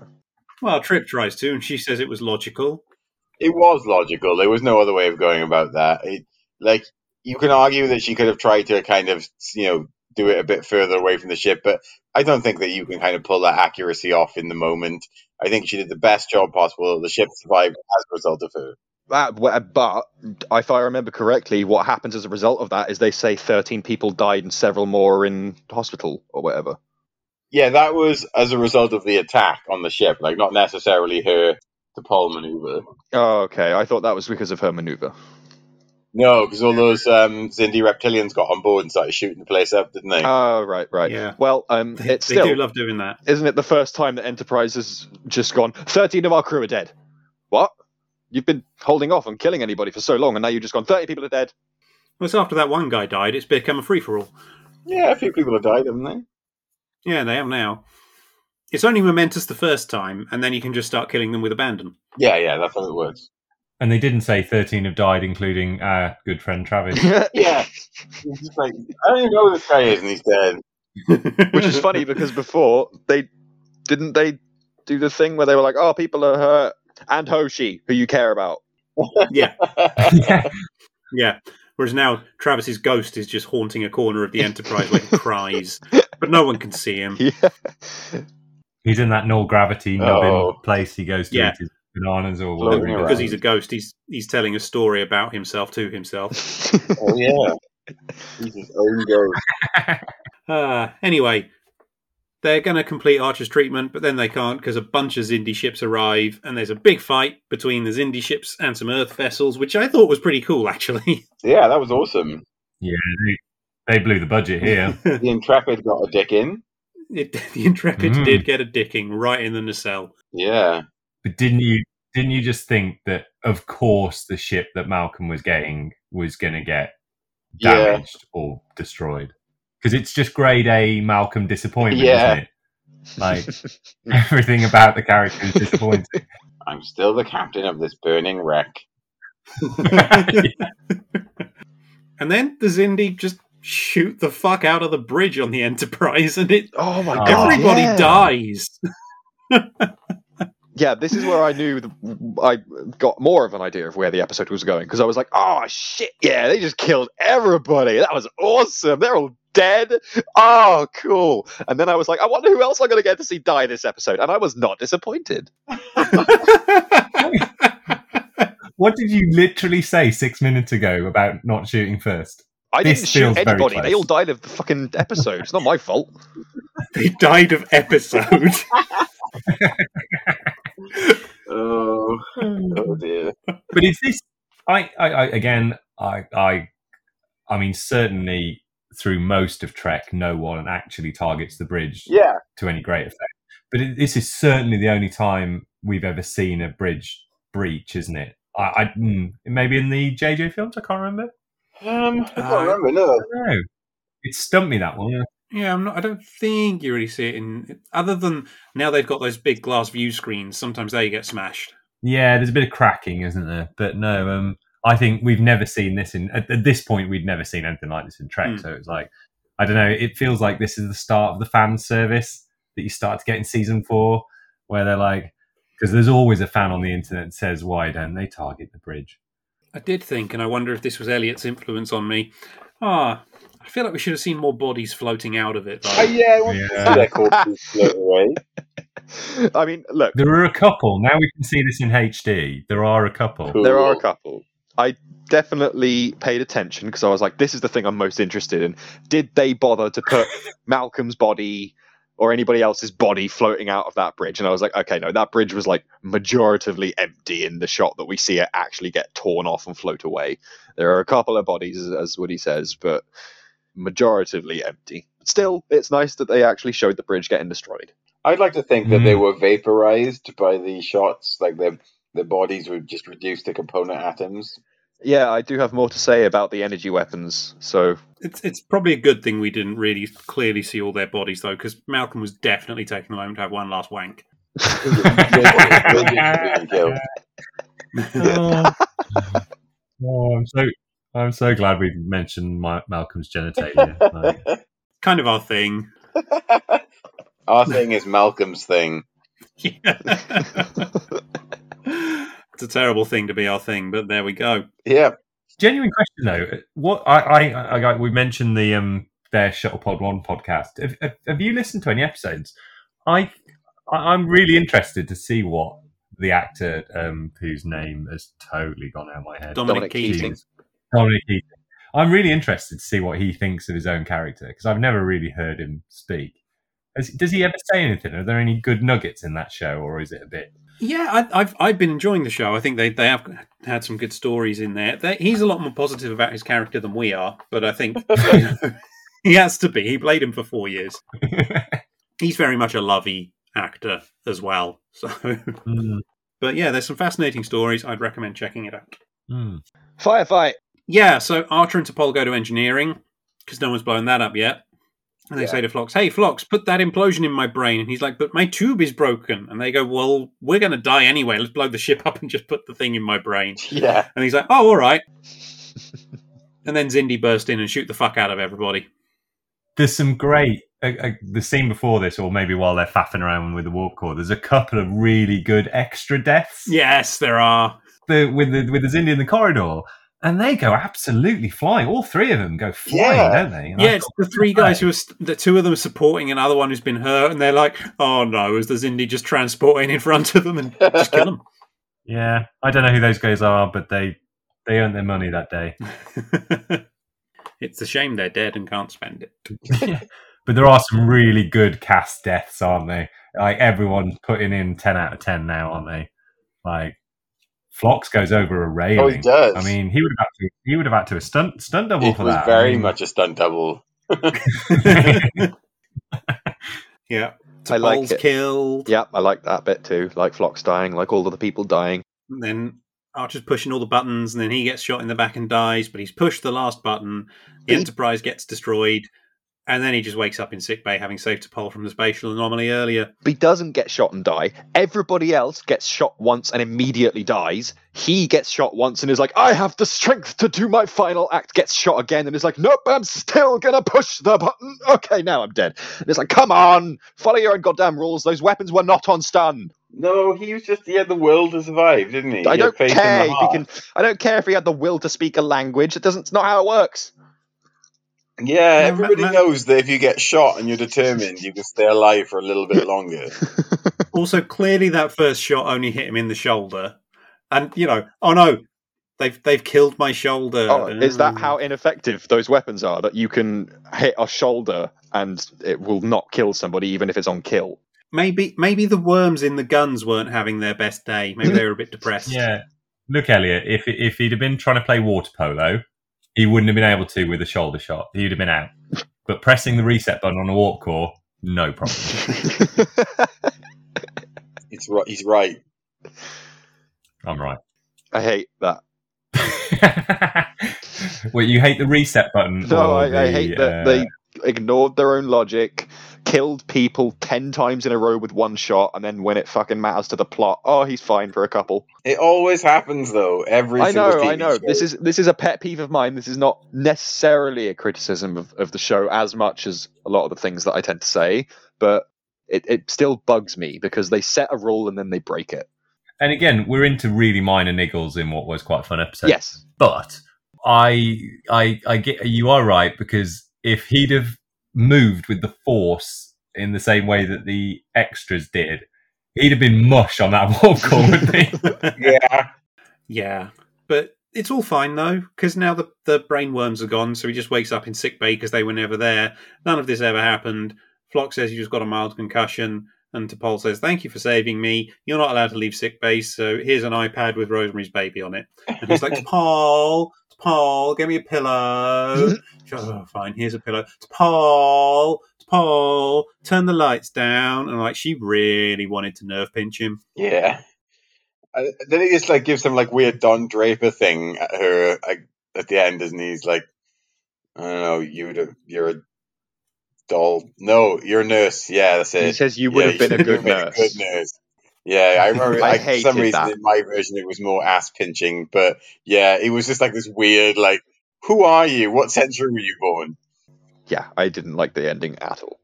well, Trip tries to, and she says it was logical. It was logical. There was no other way of going about that. It, like you can argue that she could have tried to kind of, you know, do it a bit further away from the ship, but I don't think that you can kind of pull that accuracy off in the moment. I think she did the best job possible. The ship survived as a result of her. That, uh, but if I remember correctly, what happens as a result of that is they say 13 people died and several more are in hospital or whatever. Yeah, that was as a result of the attack on the ship, like not necessarily her T'Pol maneuver. Oh, okay. I thought that was because of her maneuver. No, because all those um, Xindi reptilians got on board and started shooting the place up, didn't they? Oh, right, right. Yeah. Well, um, They, it's they still do love doing that. isn't it the first time that Enterprise has just gone? 13 of our crew are dead. What? You've been holding off on killing anybody for so long, and now you've just gone 30 people are dead. Well, it's after that one guy died, it's become a free for all. yeah, a few people have died, haven't they? Yeah, they have now. It's only momentous the first time, and then you can just start killing them with abandon. Yeah, yeah, that's how it works. And they didn't say 13 have died, including our good friend Travis. Yeah. It's just like, I don't even know who this guy is, and he's dead. Which is funny because before they didn't they do the thing where they were like, "Oh, people are hurt," and Hoshi, who you care about. yeah, yeah. yeah. Whereas now Travis's ghost is just haunting a corner of the Enterprise where he cries, but no one can see him. Yeah. He's in that null gravity nubbin Oh. place he goes to Yeah. eat his bananas or whatever. he Because he's a ghost, he's he's telling a story about himself to himself. oh, yeah. He's his own ghost. Uh, anyway, they're going to complete Archer's treatment, but then they can't because a bunch of Xindi ships arrive, and there's a big fight between the Xindi ships and some Earth vessels, which I thought was pretty cool, actually. Yeah, that was awesome. Yeah, they, they blew the budget here. The Intrepid got a dick in. It, the Intrepid Mm. did get a dicking right in the nacelle. Yeah. But didn't you didn't you just think that of course the ship that Malcolm was getting was going to get Yeah. damaged or destroyed? Because it's just grade A Malcolm disappointment, Yeah. isn't it? Like everything about the character is disappointing. I'm still the captain of this burning wreck. And then the Xindi just shoot the fuck out of the bridge on the Enterprise, and it Oh my Oh. god! everybody yeah. dies. Yeah, this is where I knew the, I got more of an idea of where the episode was going because I was like, "Oh shit! Yeah, they just killed everybody. That was awesome. They're all dead. Oh, cool." And then I was like, "I wonder who else I'm going to get to see die this episode," and I was not disappointed. What did you literally say six minutes ago about not shooting first? I This didn't shoot anybody. They all died of the fucking episode. It's not my fault. they died of episode. Oh, oh dear. but is this? I, I, I again, I, I, I mean, certainly through most of Trek, no one actually targets the bridge Yeah. to any great effect. But it, this is certainly the only time we've ever seen a bridge breach, isn't it? I, I mm, maybe in the JJ films, I can't remember. Um, I can't Uh, remember. No. No, it stumped me that one. Yeah, I'm not. I don't think you really see it in. Other than now, they've got those big glass view screens. Sometimes they get smashed. Yeah, there's a bit of cracking, isn't there? But no, um, I think we've never seen this in. At, at this point, we'd never seen anything like this in Trek. Hmm. So it's like, I don't know. It feels like this is the start of the fan service that you start to get in season four, where they're like, because there's always a fan on the internet that says, "Why don't they target the bridge?" I did think, and I wonder if this was Eliot's influence on me. Ah, I feel like we should have seen more bodies floating out of it. Though. Oh, yeah, I Yeah. their corpses float away. I mean, look, There are a couple. Now we can see this in HD. There are a couple. Cool. there are a couple. I definitely paid attention because I was like, this is the thing I'm most interested in. Did they bother to put Malcolm's body or anybody else's body floating out of that bridge? And I was like, okay, no, that bridge was like majoritively empty in the shot that we see it actually get torn off and float away. There are a couple of bodies, as- as Woody says, but majoritively empty. But Still, it's nice that they actually showed the bridge getting destroyed. I'd like to think that they Mm. were vaporized by the shots, like their their bodies were just reduced to component atoms. Yeah, I do have more to say about the energy weapons. So It's it's probably a good thing we didn't really clearly see all their bodies though, because Malcolm was definitely taking a moment to have one last wank. Oh, Oh, I'm so I'm so glad we mentioned my, Malcolm's genitalia. Like, Kind of our thing. Our thing is Malcolm's thing. It's a terrible thing to be our thing, but there we go. Yeah. genuine question though. What I, I, I, I we mentioned the um their Shuttlepod One podcast. Have, have, have you listened to any episodes? I I- I'm really interested to see what the actor um whose name has totally gone out of my head. Dominic, Dominic Keating. Keating. Dominic Keating. I'm really interested to see what he thinks of his own character because I've never really heard him speak. Has, does he ever say anything? Are there any good nuggets in that show, or is it a bit? Yeah, I, I've I've been enjoying the show. I think they, they have had some good stories in there. They, he's a lot more positive about his character than we are, but I think you know, he has to be. He played him for four years. He's very much a lovey actor as well. So, Mm, but yeah, there's some fascinating stories. I'd recommend checking it out. mm. firefight. Yeah, so Archer and T'Pol go to engineering because no one's blown that up yet. And they Yeah. say to Phlox, "Hey, Phlox, put that implosion in my brain." And he's like, "But my tube is broken." And they go, "Well, we're going to die anyway. Let's blow the ship up and just put the thing in my brain." Yeah. And he's like, "Oh, all right." and then Xindi burst in and shoot the fuck out of everybody. There's some great. Uh, uh, the scene before this, or maybe while they're faffing around with the warp core, there's a couple of really good extra deaths. Yes, there are. the, with the with the Xindi in the corridor, and they go absolutely flying. All three of them go flying, Yeah. don't they? And Yeah, it's the three guys who are st- the two of them are supporting another one who's been hurt, and they're like, "Oh no!" Is the Xindi just transporting in front of them and just kill them. yeah, I don't know who those guys are, but they they earned their money that day. it's a shame they're dead and can't spend it. but there are some really good cast deaths, aren't they? Like everyone's putting in ten out of ten now, aren't they? Like Phlox goes over a railing. Oh, he does. I mean, he would have had to he would have had to a stunt stunt double It for was that. I very mean, much a stunt double. yeah, I like it. killed. Yeah, I like that bit too. Like Phlox dying, like all of the people dying. And then Archer's pushing all the buttons, and then he gets shot in the back and dies. But he's pushed the last button. The Enterprise gets destroyed, and then he just wakes up in sickbay, having saved T'Pol from the spatial anomaly earlier. But he doesn't get shot and die. Everybody else gets shot once and immediately dies. He gets shot once and is like, I have the strength to do my final act. Gets shot again and is like, Nope, I'm still gonna push the button. Okay, now I'm dead. And it's like, Come on, follow your own goddamn rules. Those weapons were not on stun. No, he was just he had the will to survive, didn't he? He I had don't care if he can. I don't care if he had the will to speak a language. It doesn't. It's not how it works. Yeah, everybody Ma- Ma- knows that if you get shot and you're determined, you can stay alive for a little bit longer. Also, clearly that first shot only hit him in the shoulder, and you know, oh no, they've they've killed my shoulder. Oh, is that Mm. how ineffective those weapons are? That you can hit a shoulder and it will not kill somebody even if it's on kill. Maybe maybe the worms in the guns weren't having their best day. Maybe they were a bit depressed. Yeah. Look, Eliot, if if he'd have been trying to play water polo, he wouldn't have been able to with a shoulder shot. He'd have been out. But pressing the reset button on a warp core, no problem. He's right. He's right. I'm right. I hate that. well, you hate the reset button. No, or I, I hate that uh, they ignored their own logic, killed people ten times in a row with one shot, and then when it fucking matters to the plot, oh, he's fine for a couple. It always happens though. Every I know, TV I know. show. This is this is a pet peeve of mine. This is not necessarily a criticism of, of the show as much as a lot of the things that I tend to say, but it, it still bugs me because they set a rule and then they break it. And again, we're into really minor niggles in what was quite a fun episode. Yes. but I, I, I get you are right because if he'd have moved with the force in the same way that the extras did, he'd have been mush on that warp core, wouldn't he? yeah. Yeah, but it's all fine though because now the the brain worms are gone, so he just wakes up in sick bay because they were never there. None of this ever happened. Phlox says he just got a mild concussion, and T'Pol says, "Thank you for saving me. You're not allowed to leave sick bay, so here's an iPad with Rosemary's Baby on it." And he's like, "T'Pol, T'Pol, get me a pillow." She goes, oh, fine, here's a pillow. T'Pol, Paul, turn the lights down, and like she really wanted to nerve pinch him. Yeah. Uh, then he just like gives some like weird Don Draper thing at her like, at the end, doesn't he? He's like, I don't know, you you're a doll. No, you're a nurse. Yeah, that's it. He says you would Yeah, have been a good nurse. been a good nurse. Yeah, I remember. I like, for some hated reason, that. in my version, it was more ass pinching. But yeah, it was just like this weird, like, who are you? What century were you born? Yeah, I didn't like the ending at all.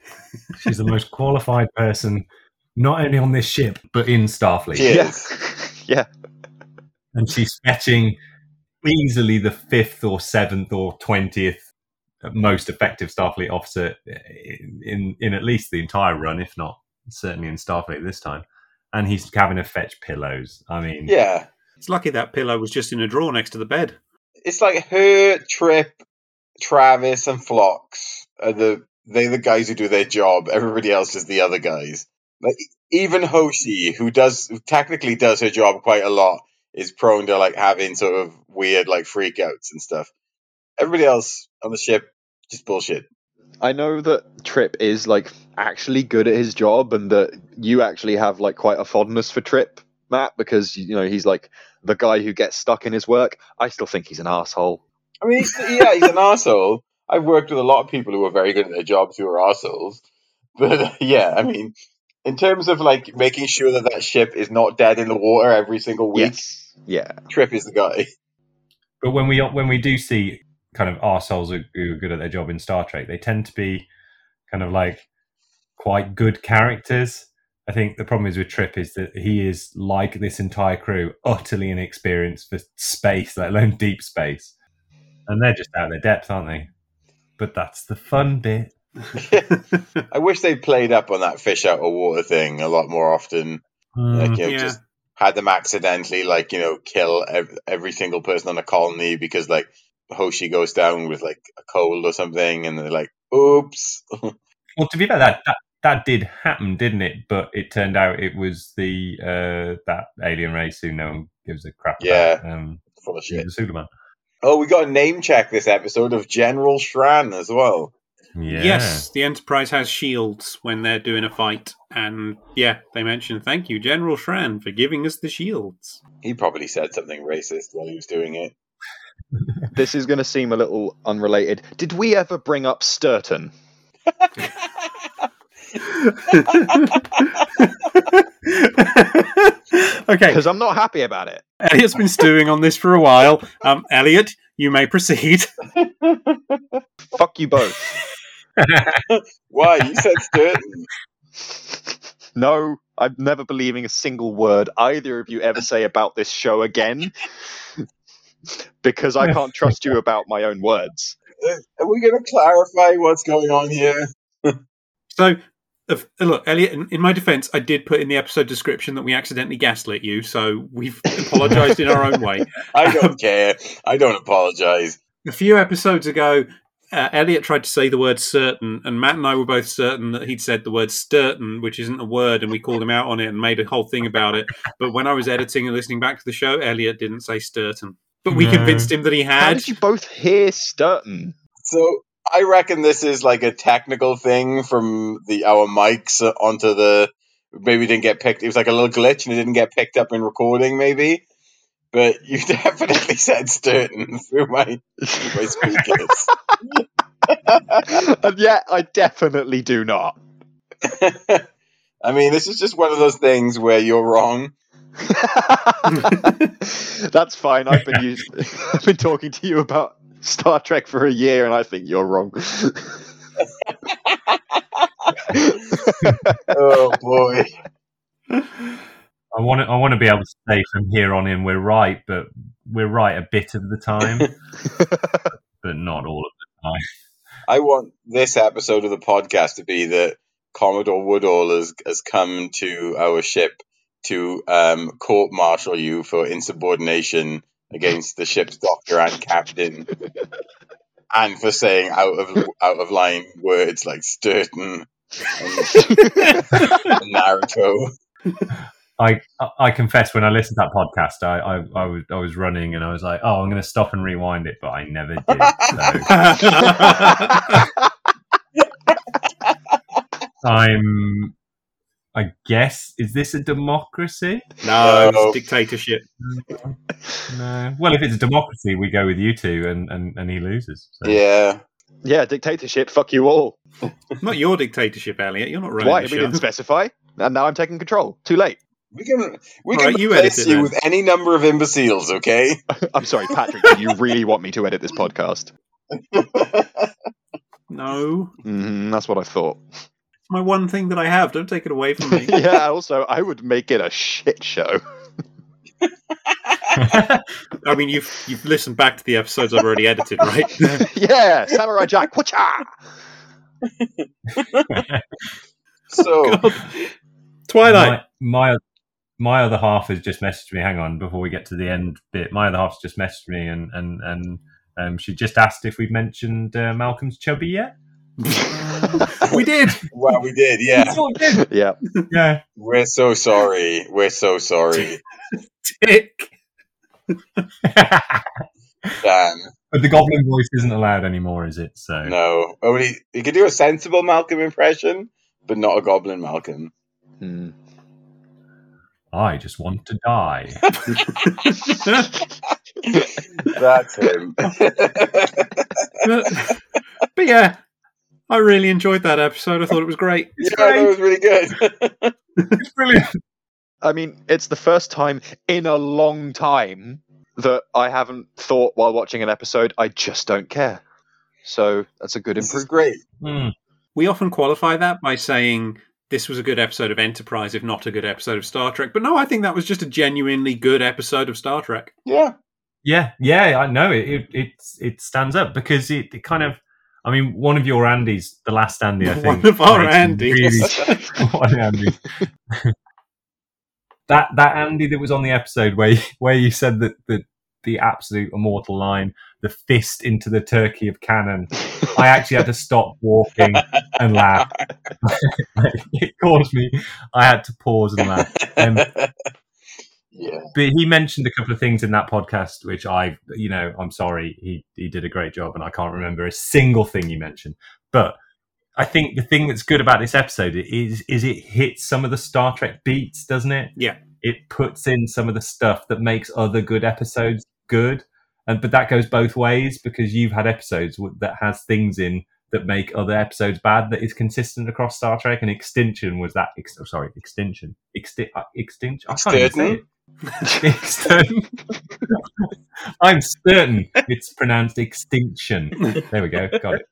She's the most qualified person, not only on this ship but in Starfleet. She Yeah. yeah. and she's fetching easily the fifth or seventh or twentieth most effective Starfleet officer in, in in at least the entire run, if not certainly in Starfleet this time. And he's having to fetch pillows. I mean, Yeah, It's lucky that pillow was just in a drawer next to the bed. it's like her, Trip, Travis, and Phlox are the they're the guys who do their job. Everybody else is the other guys. Like even Hoshi, who does who technically does her job quite a lot, is prone to like having sort of weird like freakouts and stuff. Everybody else on the ship just bullshit. I know that Trip is like actually good at his job, and that you actually have like quite a fondness for Trip, Mat, because you know he's like the guy who gets stuck in his work. I still think he's an asshole. I mean, he's, yeah, he's an asshole. I've worked with a lot of people who are very good at their jobs who are assholes. But uh, yeah, I mean, in terms of like making sure that that ship is not dead in the water every single week, Yes. Yeah. Trip is the guy. but when we when we do see kind of arseholes who who are good at their job in Star Trek, they tend to be kind of like quite good characters. I think the problem is with Trip is that he is like this entire crew, utterly inexperienced for space, let alone deep space, and they're just out of their depth, aren't they? But that's the fun bit. I wish they played up on that fish out of water thing a lot more often. Hmm. Like, you know, yeah. just had them accidentally, like, you know, kill ev- every single person on the colony because, like, Hoshi goes down with, like, a cold or something, and they're like, oops. Well, to be fair, that, that that did happen, didn't it? But it turned out it was the uh, that alien race who no one gives a crap Yeah. about. Um, Full of it shit. was Suliban. Oh, we got a name check this episode of General Shran as well. Yeah. Yes, the Enterprise has shields when they're doing a fight, and yeah, they mention thank you, General Shran, for giving us the shields. He probably said something racist while he was doing it. This is going to seem a little unrelated. Did we ever bring up Sturton? okay, Because I'm not happy about it. Eliot's been stewing on this for a while. Um, Elliot, you may proceed. Fuck you both. Why? You said Sturton. No, I'm never believing a single word either of you ever say about this show again. Because I can't trust you about my own words. Are we going to clarify what's going on here? So, if, look, Eliot, in, in my defense, I did put in the episode description that we accidentally gaslit you, so we've apologized in our own way. I don't care. I don't apologize. A few episodes ago, uh, Eliot tried to say the word certain, and Mat and I were both certain that he'd said the word sturton, which isn't a word, and we called him out on it and made a whole thing about it. But when I was editing and listening back to the show, Eliot didn't say sturton. But we No. convinced him that he had. How did you both hear Sturton? So I reckon this is like a technical thing from the our mics onto the maybe didn't get picked. It was like a little glitch and it didn't get picked up in recording, maybe. But you definitely said Sturton through my through my speakers. and yet, I definitely do not. I mean, this is just one of those things where you're wrong. That's fine. I've been used, I've been talking to you about Star Trek for a year, and I think you're wrong. Oh boy. I want to, I want to be able to say from here on in we're right, but we're right a bit of the time, but not all of the time. I want this episode of the podcast to be that Commodore Woodall has, has come to our ship to um, court martial you for insubordination against the ship's doctor and captain, and for saying out of out of line words like Sturton and, and Naruto. I I confess when I listened to that podcast, I, I, I was I was running and I was like, oh, I'm going to stop and rewind it, but I never did. So I'm. I guess is this a democracy? no, No. it's dictatorship. No. Well, if it's a democracy, we go with you two, and and, and he loses. So. Yeah, yeah, dictatorship. Fuck you all. Not your dictatorship, Eliot. You're not running Why? the We show. didn't specify, and now I'm taking control. Too late. we can we All can right, you replace edit it you then. with any number of imbeciles, okay? I'm sorry, Patrick. do you really want me to edit this podcast? No, Mm, that's what I thought. It's my one thing that I have. Don't take it away from me. yeah. Also, I would make it a shit show. I mean, you've you've listened back to the episodes I've already edited, right? yeah, Samurai Jack. Whatcha? so God. Twilight. my, my my other half has just messaged me. Hang on, before we get to the end bit, my other half's just messaged me, and and and um, she just asked if we've mentioned uh, Malcolm's chubby yet. we did. well, we did, yeah. Sort of did. Yeah. Yeah. We're so sorry. We're so sorry, Dick. but the goblin voice isn't allowed anymore, is it? So No, only you could do a sensible Malcolm impression, but not a Goblin Malcolm. Hmm. I just want to die. That's him. but, but yeah, I really enjoyed that episode. I thought it was great. yeah, that was really good. it's brilliant. I mean, it's the first time in a long time that I haven't thought while watching an episode, I just don't care. So that's a good this is improvement. great. Hmm. We often qualify that by saying this was a good episode of Enterprise, if not a good episode of Star Trek. But no, I think that was just a genuinely good episode of Star Trek. Yeah, Yeah, yeah, I know it. It it, it stands up because it, it kind of. I mean, one of your Andys, the last Andy, I think, One of our Andys. really- one Andy. that that Andy that was on the episode where you, where you said that the the absolute immortal line, the fist into the turkey of canon. I actually had to stop walking and laugh. it caused me. I had to pause and laugh. Um, yeah. but he mentioned a couple of things in that podcast which i you know i'm sorry he he did a great job and i can't remember a single thing he mentioned but i think the thing that's good about this episode is is it hits some of the star trek beats doesn't it Yeah. it puts in some of the stuff that makes other good episodes good and but that goes both ways because you've had episodes that has things in that make other episodes bad that is consistent across Star Trek and Extinction was that ex- oh, sorry Extinction Exti- uh, Extinction I can't it. Extinction. I'm certain it's pronounced extinction. There we go, got it.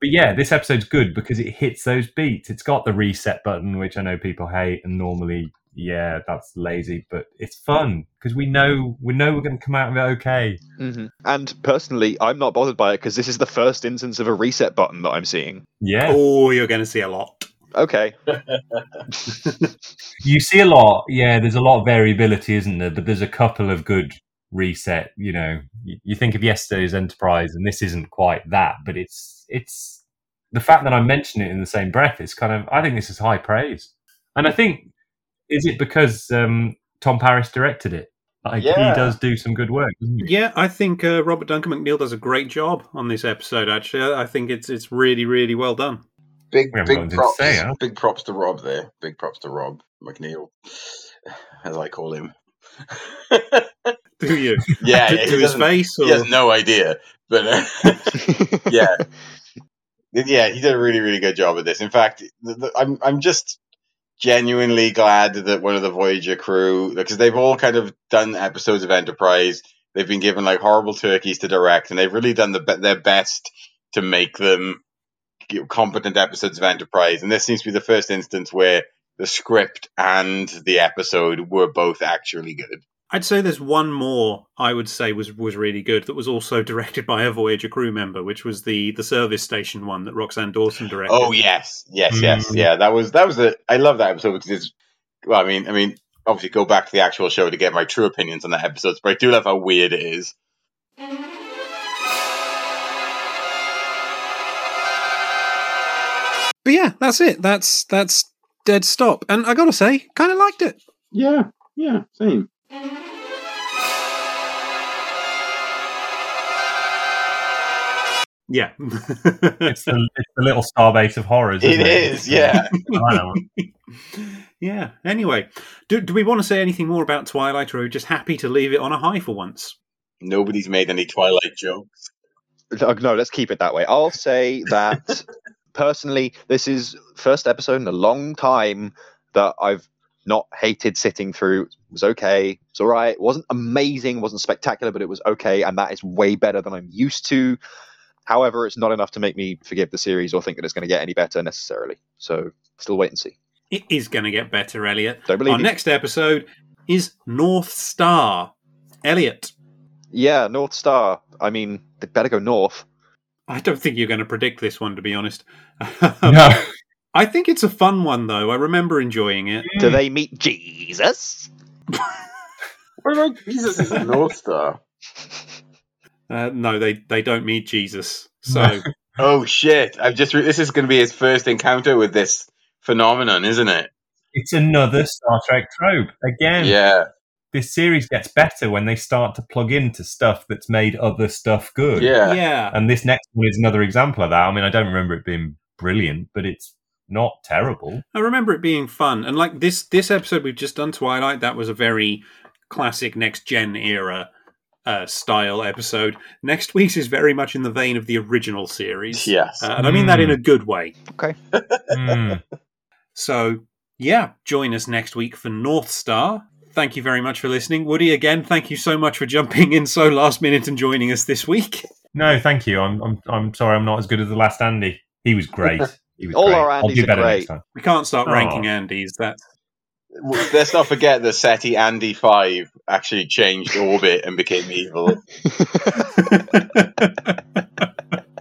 But yeah, this episode's good because it hits those beats. It's got the reset button, which I know people hate, and normally, yeah, that's lazy, but it's fun because we know we know we're going to come out of it okay. hmm And personally, I'm not bothered by it because this is the first instance of a reset button that I'm seeing. Yeah, Oh, you're going to see a lot. Okay. you see a lot. Yeah, there's a lot of variability, isn't there? But there's a couple of good reset. You know, you, you think of yesterday's Enterprise, and this isn't quite that, but it's it's the fact that I mention it in the same breath is kind of I think this is high praise, and I think is it because um, Tom Paris directed it? Like Yeah. he does do some good work. Doesn't he? Yeah, I think uh, Robert Duncan McNeil does a great job on this episode. Actually, I think it's it's really really well done. Big We haven't got big props. say, huh? Big props to Rob there. Big props to Rob McNeil, as I call him. Do you? yeah, to, yeah, to he his face? Or... He has no idea, but uh, yeah, yeah, he did a really, really good job of this. In fact, the, the, I'm, I'm just genuinely glad that one of the Voyager crew, because they've all kind of done episodes of Enterprise. They've been given like horrible turkeys to direct, and they've really done the, their best to make them you know, competent episodes of Enterprise. And this seems to be the first instance where the script and the episode were both actually good. I'd say there's one more I would say was was really good that was also directed by a Voyager crew member, which was the the service station one that Roxann Dawson directed. Oh yes, yes, yes, Mm. yeah. That was that was a. I love that episode because it's. Well, I mean, I mean, obviously, go back to the actual show to get my true opinions on that episode. But I do love how weird it is. But yeah, that's it. That's that's dead stop. And I gotta say, kind of liked it. Yeah, yeah, same. Yeah, It's the, it's the little starbase of horrors. It isn't it? is, yeah. I know. yeah. Anyway, do do we want to say anything more about Twilight, or are we just happy to leave it on a high for once? Nobody's made any Twilight jokes. Uh, No, let's keep it that way. I'll say that personally, this is first episode in a long time that I've not hated sitting through. It was okay. It's all right. It wasn't amazing. wasn't spectacular, but it was okay, and that is way better than I'm used to. However, it's not enough to make me forgive the series or think that it's going to get any better necessarily. So, still wait and see. It is going to get better, Eliot. Don't believe Our you. next episode is North Star. Eliot, Yeah, North Star. I mean, they better go north. I don't think you're going to predict this one, to be honest. No. I think it's a fun one, though. I remember enjoying it. Do they meet Jesus? What about Jesus is a North Star? Uh, no, they, they don't meet Jesus. So Oh shit! I've just. Re- this is going to be his first encounter with this phenomenon, isn't it? It's another Star Trek trope. Again, Yeah, this series gets better when they start to plug into stuff that's made other stuff good. yeah, yeah, And this next one is another example of that. I mean, I don't remember it being brilliant, but it's not terrible. I remember it being fun. And like this this episode we've just done, Twilight, that was a very classic next gen era uh, style episode. Next week's is very much in the vein of the original series. yes. Uh, and I mean that in a good way. Okay. Mm. So, yeah, join us next week for North Star. Thank you very much for listening. Woody, again, thank you so much for jumping in so last minute and joining us this week. No, thank you. I'm, I'm I'm sorry. I'm not as good as the last Andy. He was great. He was All great. our I'll Andys do are great. next time. We can't start Oh. ranking Andys. That Let's not forget that Ceti Andy Five actually changed orbit and became evil.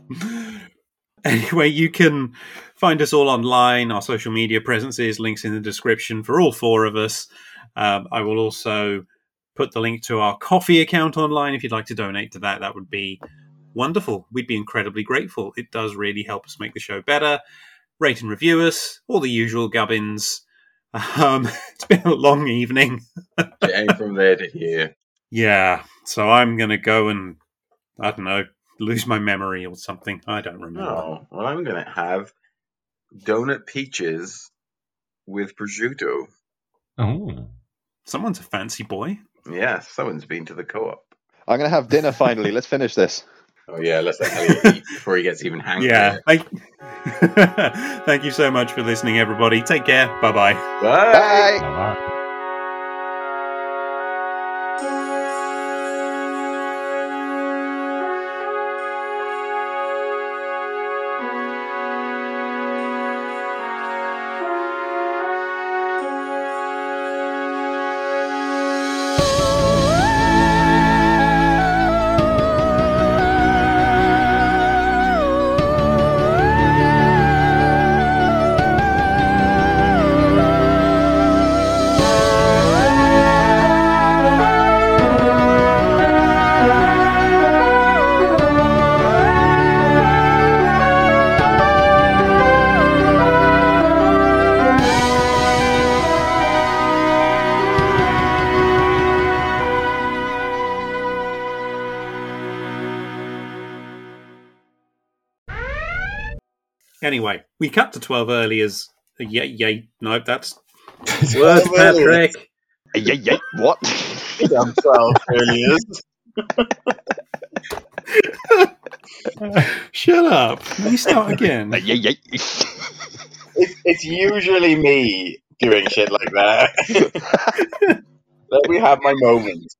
anyway, you can find us all online. Our social media presences, links in the description for all four of us. Um, I will also put the link to our Ko-fi account online if you'd like to donate to that. That would be wonderful. We'd be incredibly grateful. It does really help us make the show better. Rate and review us, all the usual gubbins. Um, it's been a long evening. Getting from there to here. Yeah, so I'm going to go and, I don't know, lose my memory or something. I don't remember. Oh, well, I'm going to have donut peaches with prosciutto. Oh, Someone's a fancy boy. Yes, someone's been to the co-op. I'm going to have dinner finally. Let's finish this. Oh yeah, let's let Eliot eat before he gets even hangry. Yeah. Thank, thank you so much for listening, everybody. Take care. Bye bye. Bye. Bye. bye-bye. We cut to 12 early as. Yeah, yeah, no, that's. Words, Patrick. Yeah, yeah. What? I'm 12 earliest. Shut up. Can you start again? yeah, yeah. It's, it's usually me doing shit like that. Let me have my moments.